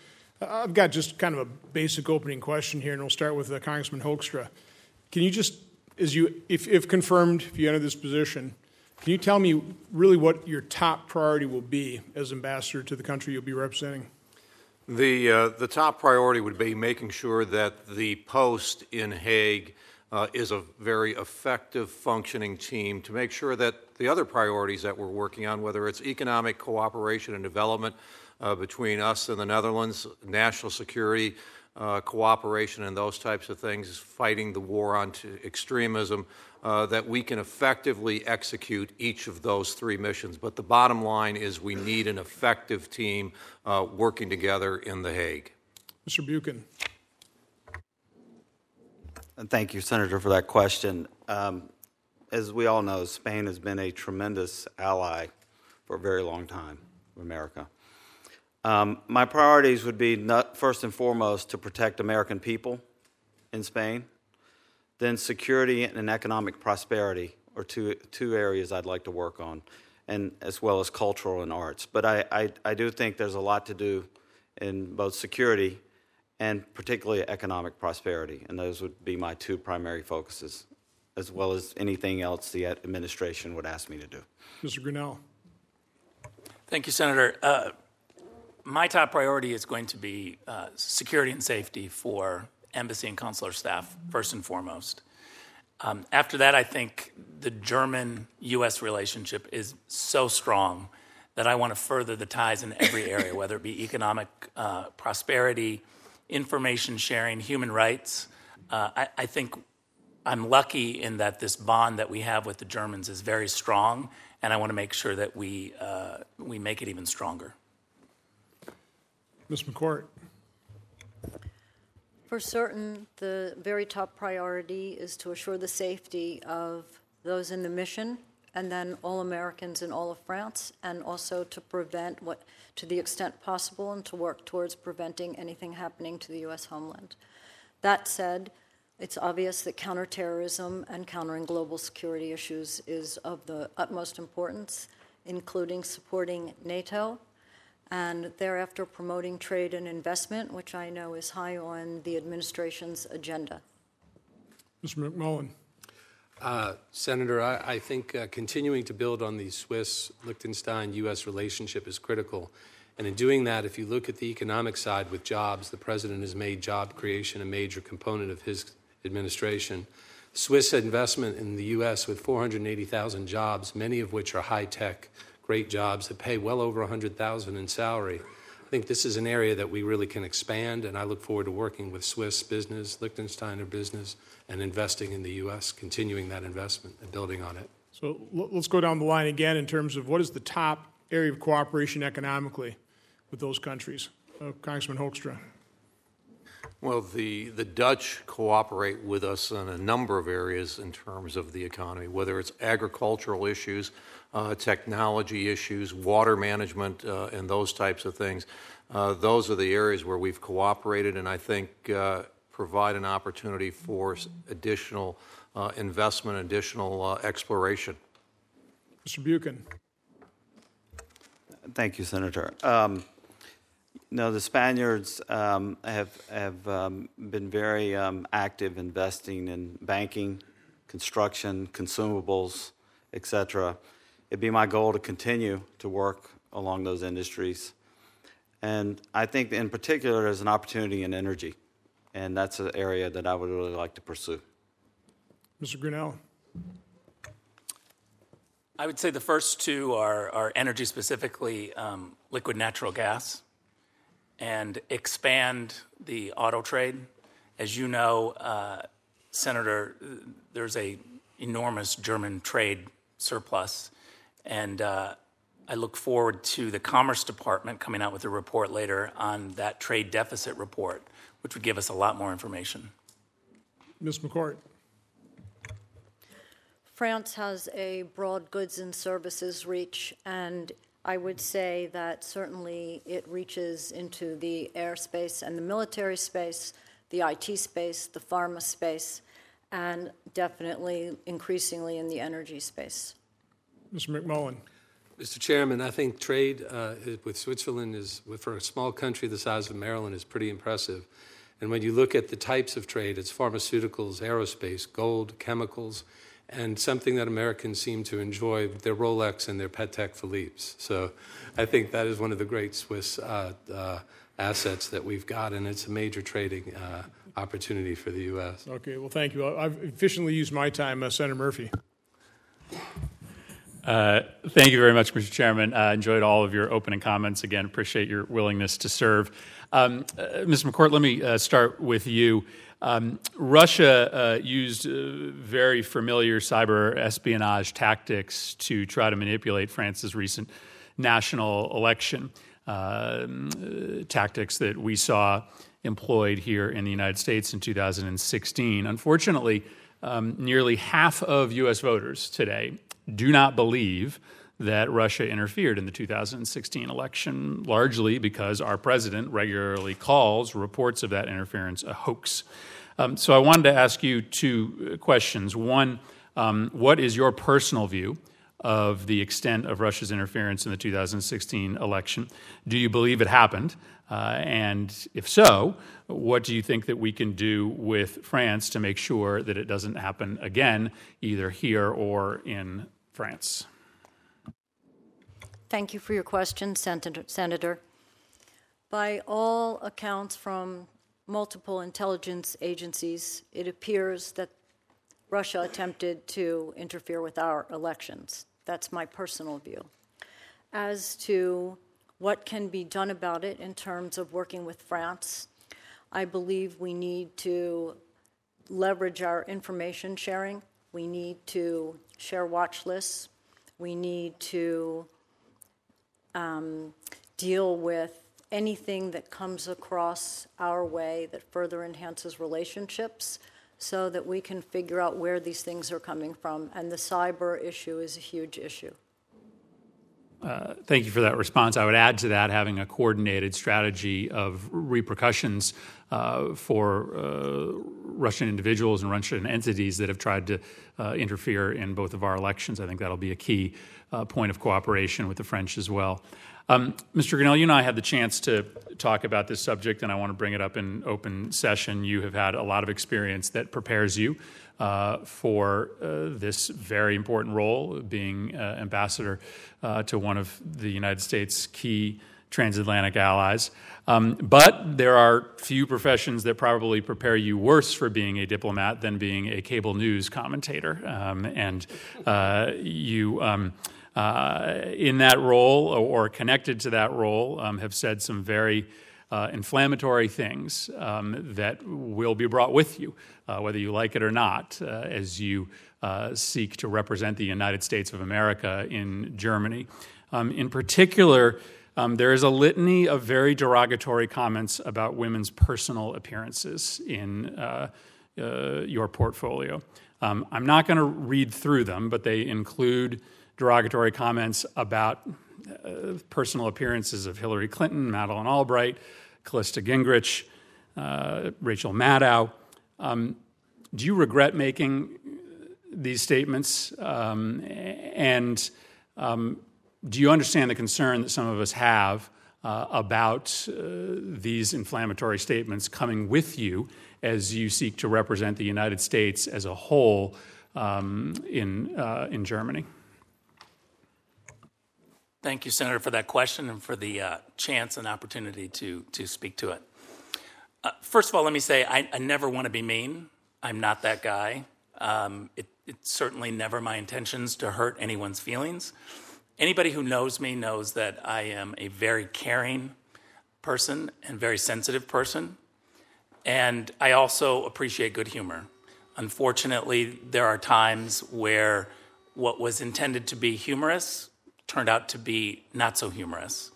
I've got just kind of a basic opening question here, and we'll start with uh, Congressman Hoekstra. Can you just, as you, if, if confirmed, if you enter this position, can you tell me really what your top priority will be as ambassador to the country you'll be representing? The, uh, the top priority would be making sure that the post in Hague uh, is a very effective, functioning team to make sure that the other priorities that we're working on, whether it's economic cooperation and development uh, between us and the Netherlands, national security, uh, cooperation, and those types of things, fighting the war on extremism, uh, that we can effectively execute each of those three missions. But the bottom line is we need an effective team uh, working together in The Hague. Mr. Buchan. And thank you, Senator, for that question. Um, as we all know, Spain has been a tremendous ally for a very long time of America. Um, my priorities would be not, first and foremost to protect American people in Spain then security and economic prosperity are two, two areas I'd like to work on, and as well as cultural and arts. But I, I, I do think there's a lot to do in both security and particularly economic prosperity, and those would be my two primary focuses, as well as anything else the administration would ask me to do. Mr. Grenell. Thank you, Senator. Uh, my top priority is going to be uh, security and safety for embassy and consular staff, first and foremost. Um, after that, I think the German U.S. relationship is so strong that I want to further the ties in every area, whether it be economic uh, prosperity, information sharing, human rights. Uh, I, I think I'm lucky in that this bond that we have with the Germans is very strong, and I want to make sure that we, uh, we make it even stronger. Ms. McCourt. For certain, the very top priority is to assure the safety of those in the mission and then all Americans in all of France, and also to prevent what, to the extent possible, and to work towards preventing anything happening to the U.S. homeland. That said, it's obvious that counterterrorism and countering global security issues is of the utmost importance, including supporting NATO and thereafter promoting trade and investment, which I know is high on the administration's agenda. Mr. McMullen. Uh, Senator, I, I think uh, continuing to build on the Swiss Liechtenstein U.S. relationship is critical. And in doing that, if you look at the economic side with jobs, the president has made job creation a major component of his administration. Swiss investment in the U.S. with 480,000 jobs, many of which are high tech, great jobs that pay well over 100,000 in salary. I think this is an area that we really can expand, and I look forward to working with Swiss business, Liechtensteiner business, and investing in the U.S., continuing that investment and building on it. So let's go down the line again in terms of what is the top area of cooperation economically with those countries? Uh, Congressman Hoekstra. Well, the, the Dutch cooperate with us in a number of areas in terms of the economy, whether it's agricultural issues, uh, technology issues, water management, uh, and those types of things. Uh, those are the areas where we've cooperated, and I think uh, provide an opportunity for additional uh, investment, additional uh, exploration. Mr. Buchan. Thank you, Senator. Um, no, the Spaniards um, have have um, been very um, active investing in banking, construction, consumables, etc. It'd be my goal to continue to work along those industries, and I think in particular there's an opportunity in energy, and that's an area that I would really like to pursue. Mr. Grenell. I would say the first two are, are energy, specifically um, liquid natural gas, and expand the auto trade. As you know, uh, Senator, there's a enormous German trade surplus, and uh, I look forward to the Commerce Department coming out with a report later on that trade deficit report, which would give us a lot more information. Ms. McCourt. France has a broad goods and services reach, and I would say that certainly it reaches into the airspace and the military space, the IT space, the pharma space, and definitely increasingly in the energy space. Mr. McMullen. Mr. Chairman, I think trade uh, with Switzerland is, for a small country the size of Maryland, is pretty impressive. And when you look at the types of trade, it's pharmaceuticals, aerospace, gold, chemicals, and something that Americans seem to enjoy their Rolex and their Patek Philippe's. So I think that is one of the great Swiss uh, uh, assets that we've got, and it's a major trading uh, opportunity for the U.S. Okay, well, thank you. I've efficiently used my time, uh, Senator Murphy. Uh, thank you very much, Mr. Chairman. I enjoyed all of your opening comments. Again, appreciate your willingness to serve. Um, uh, Ms. McCourt, let me uh, start with you. Um, Russia uh, used uh, very familiar cyber espionage tactics to try to manipulate France's recent national election. Um, uh, tactics that we saw employed here in the United States in 2016. Unfortunately, um, nearly half of U.S. voters today do not believe that Russia interfered in the 2016 election, largely because our president regularly calls reports of that interference a hoax. Um, so I wanted to ask you two questions. One, um, what is your personal view of the extent of Russia's interference in the 2016 election? Do you believe it happened? Uh, and if so, what do you think that we can do with France to make sure that it doesn't happen again, either here or in France? Thank you for your question, Senator. By all accounts from multiple intelligence agencies, it appears that Russia attempted to interfere with our elections. That's my personal view. As to what can be done about it in terms of working with France, I believe we need to leverage our information sharing. We need to share watch lists. We need to um, deal with anything that comes across our way that further enhances relationships so that we can figure out where these things are coming from. And the cyber issue is a huge issue. Uh, thank you for that response. I would add to that having a coordinated strategy of repercussions uh, for uh, Russian individuals and Russian entities that have tried to uh, interfere in both of our elections. I think that'll be a key uh, point of cooperation with the French as well. Um, Mr. Grenell, you and I had the chance to talk about this subject, and I want to bring it up in open session. You have had a lot of experience that prepares you uh, for uh, this very important role, being uh, ambassador uh, to one of the United States' key transatlantic allies. Um, but there are few professions that probably prepare you worse for being a diplomat than being a cable news commentator. Um, and uh, you. Um, uh, in that role or, connected to that role um, have said some very uh, inflammatory things um, that will be brought with you, uh, whether you like it or not, uh, as you uh, seek to represent the United States of America in Germany. Um, in particular, um, there is a litany of very derogatory comments about women's personal appearances in uh, your portfolio. Um, I'm not going to read through them, but they include derogatory comments about uh, personal appearances of Hillary Clinton, Madeleine Albright, Callista Gingrich, uh, Rachel Maddow. Um, do you regret making these statements? Um, and um, do you understand the concern that some of us have uh, about uh, these inflammatory statements coming with you as you seek to represent the United States as a whole um, in, uh, in Germany? Thank you, Senator, for that question and for the uh, chance and opportunity to, to speak to it. Uh, first of all, let me say I, I never want to be mean. I'm not that guy. Um, it, it's certainly never my intentions to hurt anyone's feelings. Anybody who knows me knows that I am a very caring person and very sensitive person. And I also appreciate good humor. Unfortunately, there are times where what was intended to be humorous turned out to be not so humorous.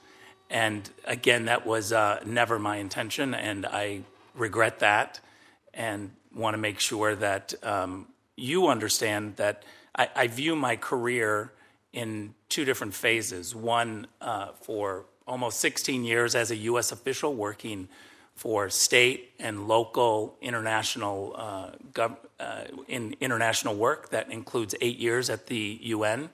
And again, that was uh, never my intention, and I regret that and want to make sure that um, you understand that I, I, view my career in two different phases. One uh, for almost 16 years as a U.S. official working for state and local international uh, gov- uh, in international work that includes eight years at the UN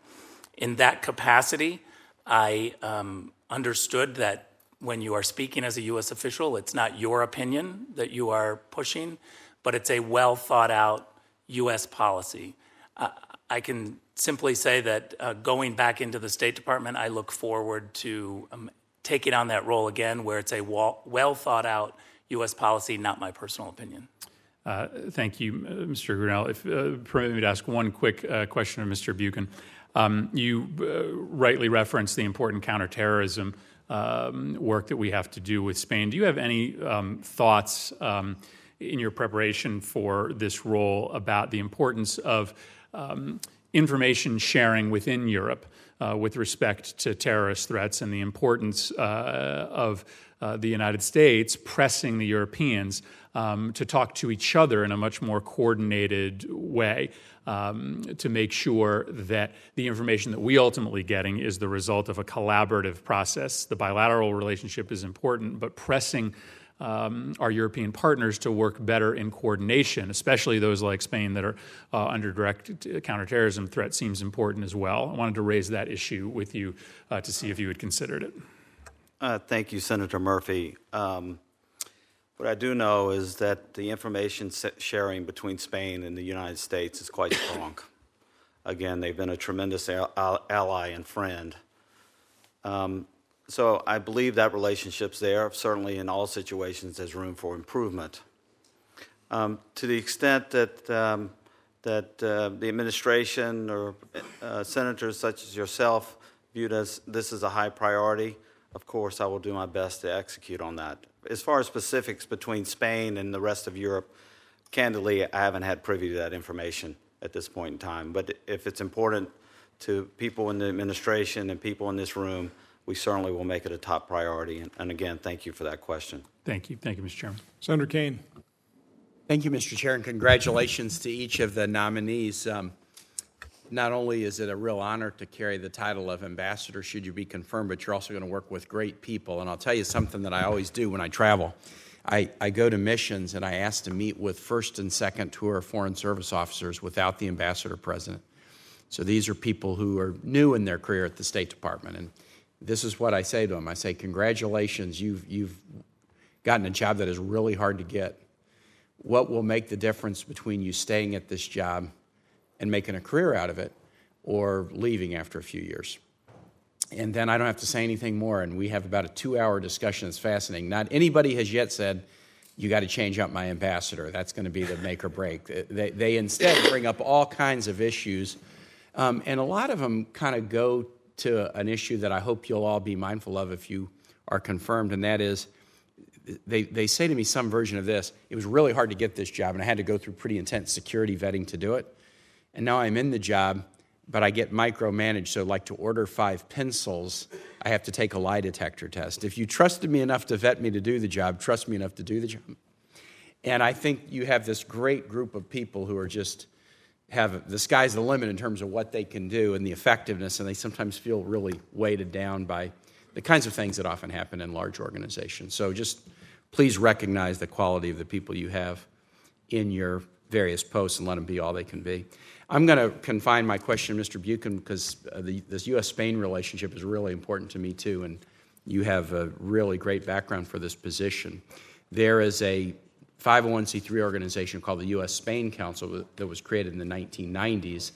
in that capacity, I um, understood that when you are speaking as a U.S. official, it's not your opinion that you are pushing, but it's a well thought out U.S. policy. Uh, I can simply say that uh, going back into the State Department, I look forward to um, taking on that role again, where it's a well thought out U.S. policy, not my personal opinion. Uh, thank you, Mr. Grenell. If uh, permit me to ask one quick uh, question of Mr. Buchan. Um, you uh, rightly referenced the important counterterrorism um, work that we have to do with Spain. Do you have any um, thoughts um, in your preparation for this role about the importance of um, information sharing within Europe uh, with respect to terrorist threats and the importance uh, of uh, the United States pressing the Europeans um, to talk to each other in a much more coordinated way um, to make sure that the information that we ultimately getting is the result of a collaborative process. The bilateral relationship is important, but pressing um, our European partners to work better in coordination, especially those like Spain that are uh, under direct counterterrorism threat, seems important as well. I wanted to raise that issue with you uh, to see if you had considered it. Uh, thank you, Senator Murphy. Um, what I do know is that the information sharing between Spain and the United States is quite strong. Again, they've been a tremendous ally and friend. Um, so I believe that relationship's there. Certainly, in all situations, there's room for improvement. Um, to the extent that um, that uh, the administration or uh, senators such as yourself viewed as this is a high priority, of course, I will do my best to execute on that. As far as specifics between Spain and the rest of Europe, candidly, I haven't had privy to that information at this point in time. But if it's important to people in the administration and people in this room, we certainly will make it a top priority. And, and again, thank you for that question. Thank you. Thank you, Mr. Chairman. Senator Kaine. Thank you, Mr. Chair, and congratulations to each of the nominees. Um, not only is it a real honor to carry the title of ambassador should you be confirmed, but you're also going to work with great people. And I'll tell you something that I always do when I travel. I, I go to missions and I ask to meet with first and second tour foreign service officers without the ambassador present. So these are people who are new in their career at the State Department. And this is what I say to them I say, Congratulations, you've, you've gotten a job that is really hard to get. What will make the difference between you staying at this job and making a career out of it or leaving after a few years? And then I don't have to say anything more. And we have about a two hour discussion that's fascinating. Not anybody has yet said, you got to change up my ambassador. That's going to be the make or break. They, they instead bring up all kinds of issues. Um, and a lot of them kind of go to an issue that I hope you'll all be mindful of if you are confirmed, and that is they, they say to me some version of this it was really hard to get this job, and I had to go through pretty intense security vetting to do it. And now I'm in the job, but I get micromanaged. So, like to order five pencils, I have to take a lie detector test. If you trusted me enough to vet me to do the job, trust me enough to do the job. And I think you have this great group of people who are just have the sky's the limit in terms of what they can do and the effectiveness, and they sometimes feel really weighted down by the kinds of things that often happen in large organizations. So just please recognize the quality of the people you have in your various posts and let them be all they can be. I'm going to confine my question to Mr. Buchan because uh, the, this U.S. Spain relationship is really important to me, too, and you have a really great background for this position. There is a 501c3 organization called the U.S. Spain Council that was created in the 1990s.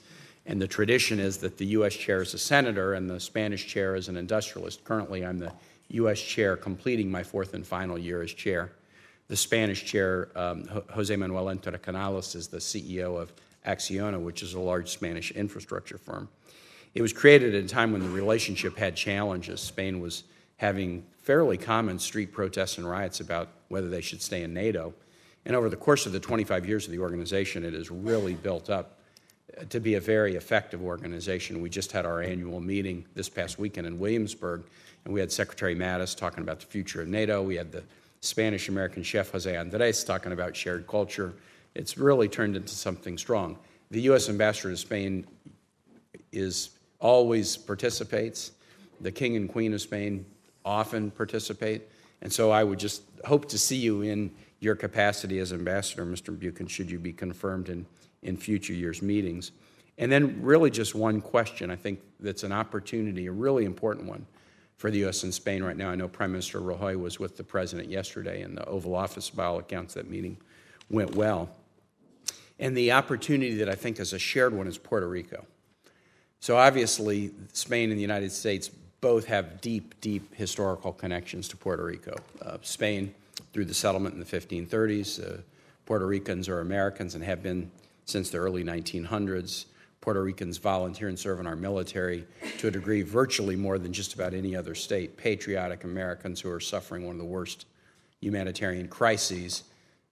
And the tradition is that the U.S. chair is a senator and the Spanish chair is an industrialist. Currently, I'm the U.S. chair, completing my fourth and final year as chair. The Spanish chair, um, Jose Manuel Entrecanales, is the CEO of Acciona, which is a large Spanish infrastructure firm. It was created at a time when the relationship had challenges. Spain was having fairly common street protests and riots about whether they should stay in NATO. And over the course of the 25 years of the organization, it has really built up uh, to be a very effective organization. We just had our annual meeting this past weekend in Williamsburg, and we had Secretary Mattis talking about the future of NATO. We had the Spanish American chef Jose Andres talking about shared culture. It's really turned into something strong. The U.S. ambassador to Spain is always participates. The King and Queen of Spain often participate. And so I would just hope to see you in your capacity as ambassador, Mr. Buchan, should you be confirmed in, in future years' meetings. And then, really, just one question I think that's an opportunity, a really important one for the U.S. and Spain right now. I know Prime Minister Rajoy was with the president yesterday in the Oval Office. By all accounts, that meeting went well. And the opportunity that I think is a shared one is Puerto Rico. So, obviously, Spain and the United States both have deep, deep historical connections to Puerto Rico. Uh, Spain, through the settlement in the 1530s. Uh, Puerto Ricans are Americans and have been since the early 1900s. Puerto Ricans volunteer and serve in our military to a degree virtually more than just about any other state. Patriotic Americans who are suffering one of the worst humanitarian crises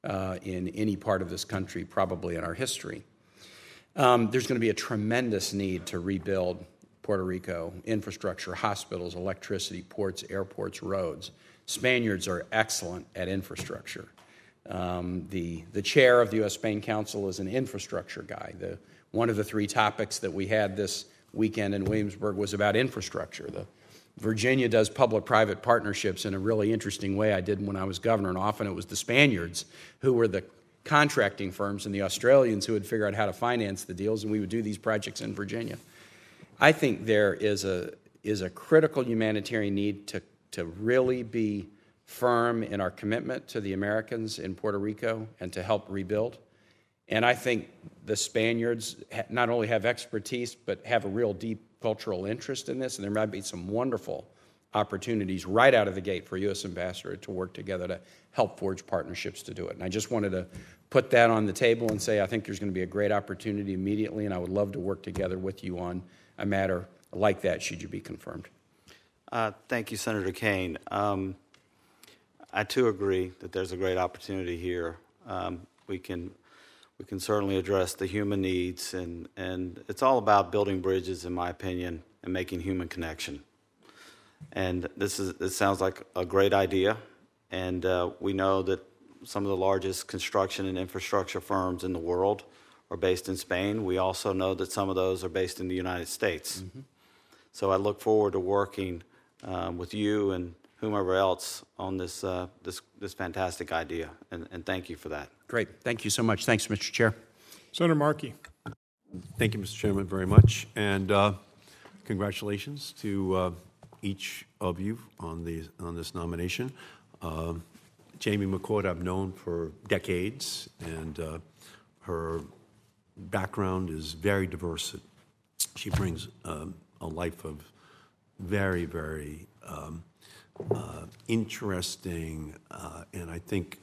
uh, in any part of this country, probably in our history. Um, there's going to be a tremendous need to rebuild Puerto Rico infrastructure, hospitals, electricity, ports, airports, roads. Spaniards are excellent at infrastructure. Um, the, the chair of the U.S. Spain Council is an infrastructure guy. The, one of the three topics that we had this weekend in Williamsburg was about infrastructure. The, Virginia does public private partnerships in a really interesting way. I did when I was governor, and often it was the Spaniards who were the contracting firms and the Australians who would figure out how to finance the deals, and we would do these projects in Virginia. I think there is a, is a critical humanitarian need to to really be firm in our commitment to the Americans in Puerto Rico and to help rebuild. And I think the Spaniards not only have expertise, but have a real deep cultural interest in this, and there might be some wonderful opportunities right out of the gate for U.S. Ambassador to work together to help forge partnerships to do it. And I just wanted to put that on the table and say I think there's going to be a great opportunity immediately, and I would love to work together with you on a matter like that should you be confirmed. Uh, thank you, Senator Kaine. Um, I too agree that there's a great opportunity here. Um, we can we can certainly address the human needs, and, and it's all about building bridges, in my opinion, and making human connection. And this is this sounds like a great idea, and uh, we know that some of the largest construction and infrastructure firms in the world are based in Spain. We also know that some of those are based in the United States. Mm-hmm. So I look forward to working um, with you and whomever else on this, uh, this, this fantastic idea. And, and thank you for that. Great. Thank you so much. Thanks, Mr. Chair. Senator Markey. Thank you, Mr. Chairman, very much. And uh, congratulations to uh, each of you on, the, on this nomination. Uh, Jamie McCourt, I've known for decades, and uh, her background is very diverse. She brings um, a life of very, very um, uh, interesting uh, and I think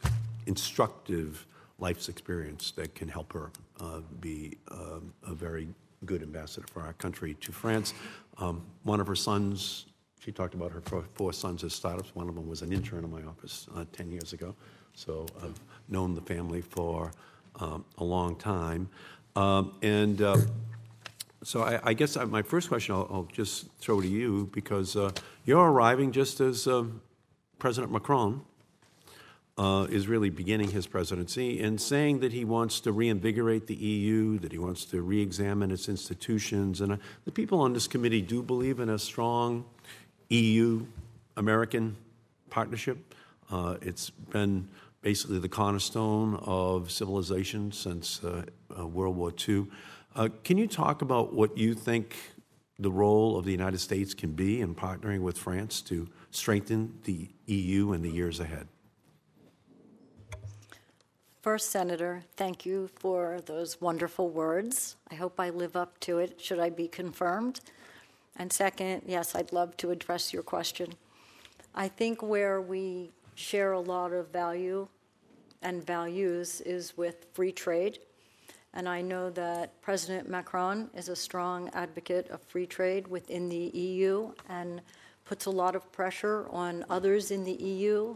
instructive life's experience that can help her uh, be um, a very good ambassador for our country to France. Um, one of her sons, she talked about her four sons as startups. One of them was an intern in my office uh, 10 years ago. So I've known the family for um, a long time. Um, and uh, so I, I guess my first question I'll, I'll, just throw to you because uh, you're arriving just as um, President Macron uh, is really beginning his presidency and saying that he wants to reinvigorate the EU, that he wants to re-examine its institutions. And uh, the people on this committee do believe in a strong EU-American partnership. Uh, it's been basically the cornerstone of civilization since uh, uh, World War II. Uh, can you talk about what you think the role of the United States can be in partnering with France to strengthen the EU in the years ahead? First, Senator, thank you for those wonderful words. I hope I live up to it, should I be confirmed. And second, yes, I'd love to address your question. I think where we share a lot of value and values is with free trade and I know that President Macron is a strong advocate of free trade within the EU and puts a lot of pressure on others in the EU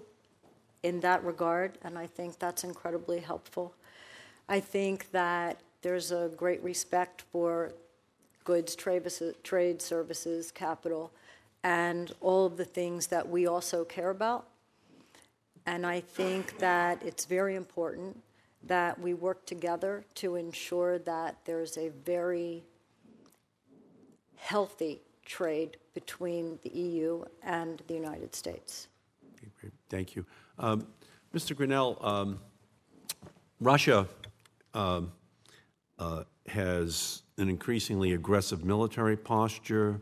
in that regard, and I think that's incredibly helpful. I think that there's a great respect for goods, trade services, capital, and all of the things that we also care about. And I think that it's very important that we work together to ensure that there's a very healthy trade between the EU and the United States. Okay. Thank you. Um, Mr. Grenell, um, Russia um, uh, has an increasingly aggressive military posture.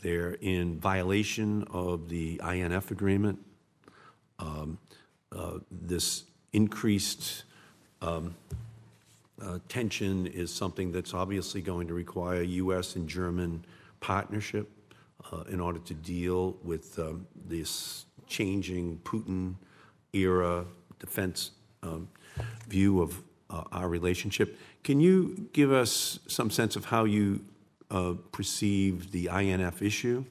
They're in violation of the INF agreement. Um, uh, this increased um, uh, tension is something that's obviously going to require U.S. and German partnership uh, in order to deal with um, this changing Putin era defense um, view of uh, our relationship. Can you give us some sense of how you uh, perceive the INF issue?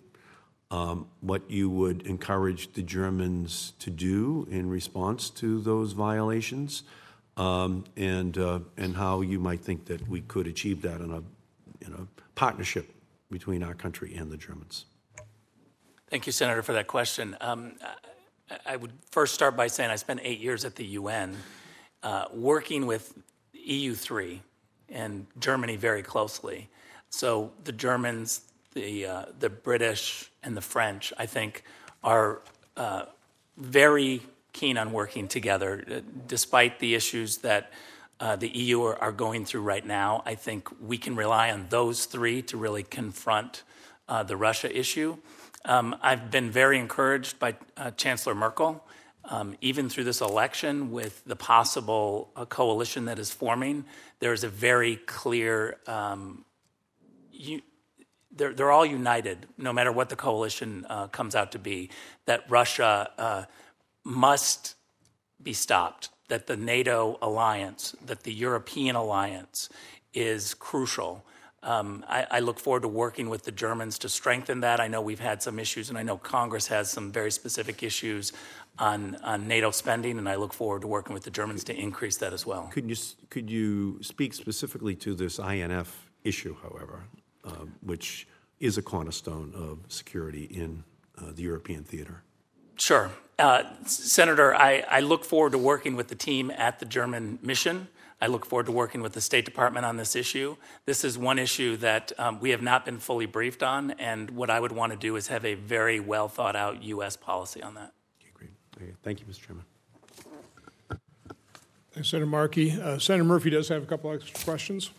Um, what you would encourage the Germans to do in response to those violations? um, and, uh, and how you might think that we could achieve that in a, in a partnership between our country and the Germans. Thank you, Senator, for that question. Um, I would first start by saying I spent eight years at the UN uh, working with EU3 and Germany very closely. So the Germans, the, uh, the British, and the French, I think, are uh, very keen on working together, uh, despite the issues that uh, the EU are, are, going through right now. I think we can rely on those three to really confront uh, the Russia issue. Um, I've been very encouraged by uh, Chancellor Merkel, um, even through this election, with the possible uh, coalition that is forming. There is a very clear um, they're, they're all united, no matter what the coalition uh, comes out to be, that Russia uh, must be stopped, that the NATO alliance, that the European alliance is crucial. Um, I, I, look forward to working with the Germans to strengthen that. I know we've had some issues, and I know Congress has some very specific issues on, on NATO spending, and I look forward to working with the Germans to increase that as well. Could you, could you speak specifically to this INF issue, however, uh, which is a cornerstone of security in uh, the European theater? Sure. Uh, Senator, I, I look forward to working with the team at the German mission. I look forward to working with the State Department on this issue. This is one issue that um, we have not been fully briefed on, and what I would want to do is have a very well thought out U.S. policy on that. Okay, great. Okay, thank you, Mr. Chairman. Thanks, Senator Markey. Uh, Senator Murphy does have a couple extra questions.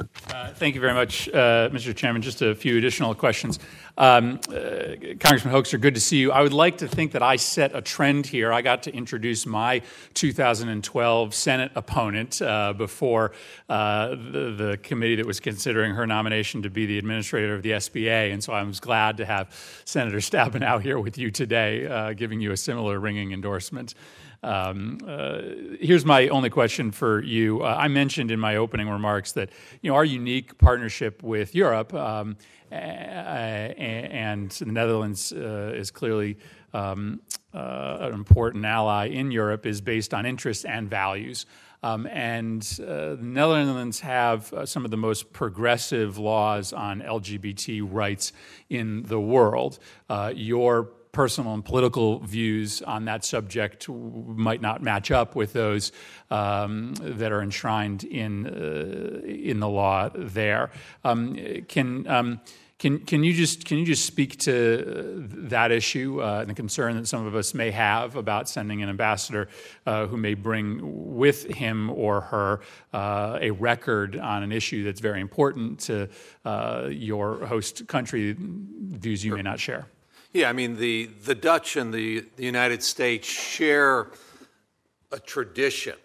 Uh, thank you very much, uh, Mr. Chairman. Just a few additional questions. Um, uh, Congressman Hoekstra, good to see you. I would like to think that I set a trend here. I got to introduce my 2012 Senate opponent uh, before uh, the, the, committee that was considering her nomination to be the administrator of the SBA, and so I was glad to have Senator Stabenow here with you today, giving you a similar ringing endorsement. Um, uh, here's my only question for you. Uh, I mentioned in my opening remarks that you know our unique partnership with Europe um, and the Netherlands uh, is clearly um, uh, an important ally in Europe is based on interests and values. Um, and uh, the Netherlands have uh, some of the most progressive laws on LGBT rights in the world. Uh, your personal and political views on that subject might not match up with those um, that are enshrined in uh, in the law there. Um, can um, can, can you just can you just speak to that issue uh, and the concern that some of us may have about sending an ambassador uh, who may bring with him or her uh, a record on an issue that's very important to uh, your host country, views you may not share? Yeah, I mean, the, the Dutch and the, the United States share a tradition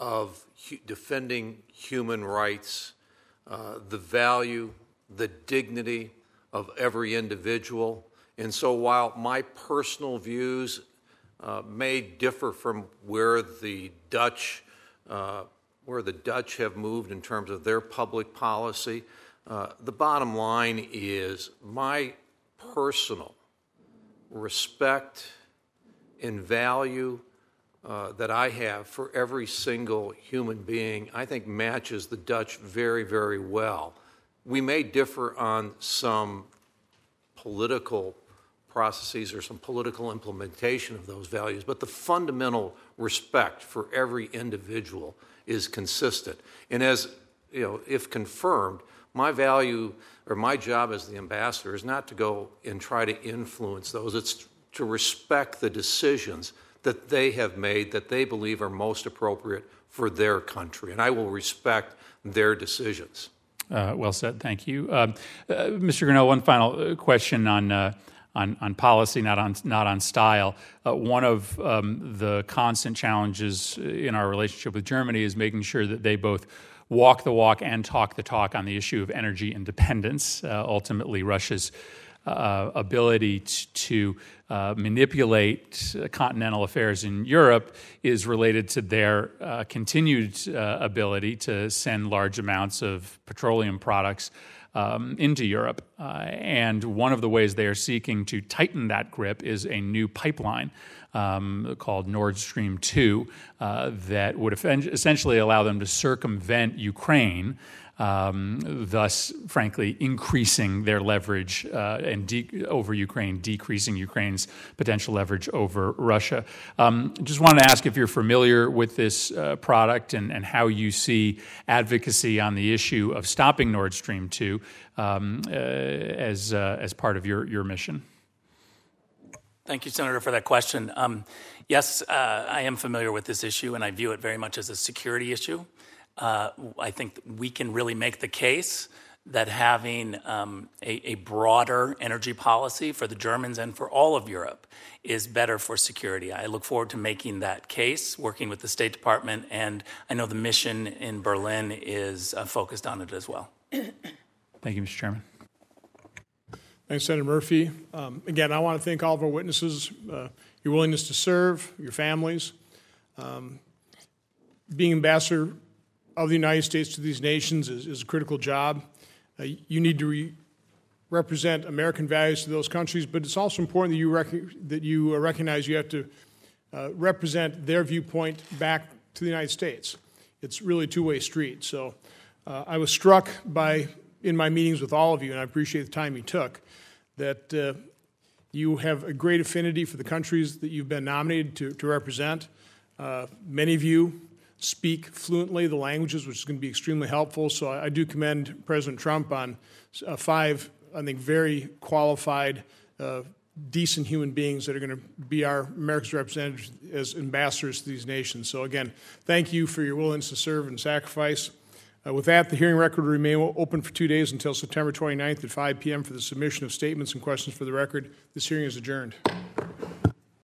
of hu- defending human rights, uh, the value, the dignity of every individual. And so, while my personal views uh, may differ from where the Dutch uh, where the Dutch have moved in terms of their public policy, uh, the bottom line is my personal respect and value uh, that I have for every single human being, I think matches the Dutch very, very well. We may differ on some political processes or some political implementation of those values, but the fundamental respect for every individual is consistent. And as you know, if confirmed, my value or my job as the ambassador is not to go and try to influence those, it's to respect the decisions that they have made that they believe are most appropriate for their country. And I will respect their decisions. Uh, well said. Thank you. Uh, uh, Mr. Grenell, one final uh, question on. Uh, on, on policy, not on not on style. Uh, one of um, the constant challenges in our relationship with Germany is making sure that they both walk the walk and talk the talk on the issue of energy independence. Uh, ultimately, Russia's uh, ability to uh, manipulate uh, continental affairs in Europe is related to their uh, continued uh, ability to send large amounts of petroleum products um, into Europe. and one of the ways they are seeking to tighten that grip is a new pipeline um, called Nord Stream 2 uh, that would essentially allow them to circumvent Ukraine. Um, thus, frankly, increasing their leverage uh, and de- over Ukraine, decreasing Ukraine's potential leverage over Russia. Um, just wanted to ask if you're familiar with this uh, product and, and, how you see advocacy on the issue of stopping Nord Stream 2 um, uh, as, uh, as part of your, your mission. Thank you, Senator, for that question. Um, yes, uh, I am familiar with this issue, and I view it very much as a security issue. Uh, I think we can really make the case that having um, a, a, broader energy policy for the Germans and for all of Europe is better for security. I look forward to making that case, working with the State Department, and I know the mission in Berlin is uh, focused on it as well. Thank you, Mr. Chairman. Thanks, Senator Murphy. Um, Again, I want to thank all of our witnesses, uh, your willingness to serve, your families. Um, Being ambassador of the United States to these nations is is a critical job. Uh, You need to re- represent American values to those countries, but it's also important that you, rec- that you uh, recognize you have to uh, represent their viewpoint back to the United States. It's really a two-way street. So uh, I was struck by, in my meetings with all of you, and I appreciate the time you took, that uh, you have a great affinity for the countries that you've been nominated to, to represent. Many of you speak fluently the languages, which is going to be extremely helpful. So I, I do commend President Trump on uh, five, I think, very qualified, uh, decent human beings that are going to be our America's representatives as ambassadors to these nations. So again, thank you for your willingness to serve and sacrifice. Uh, with that, the hearing record will remain open for two days until September 29th at 5 p.m. for the submission of statements and questions for the record. This hearing is adjourned.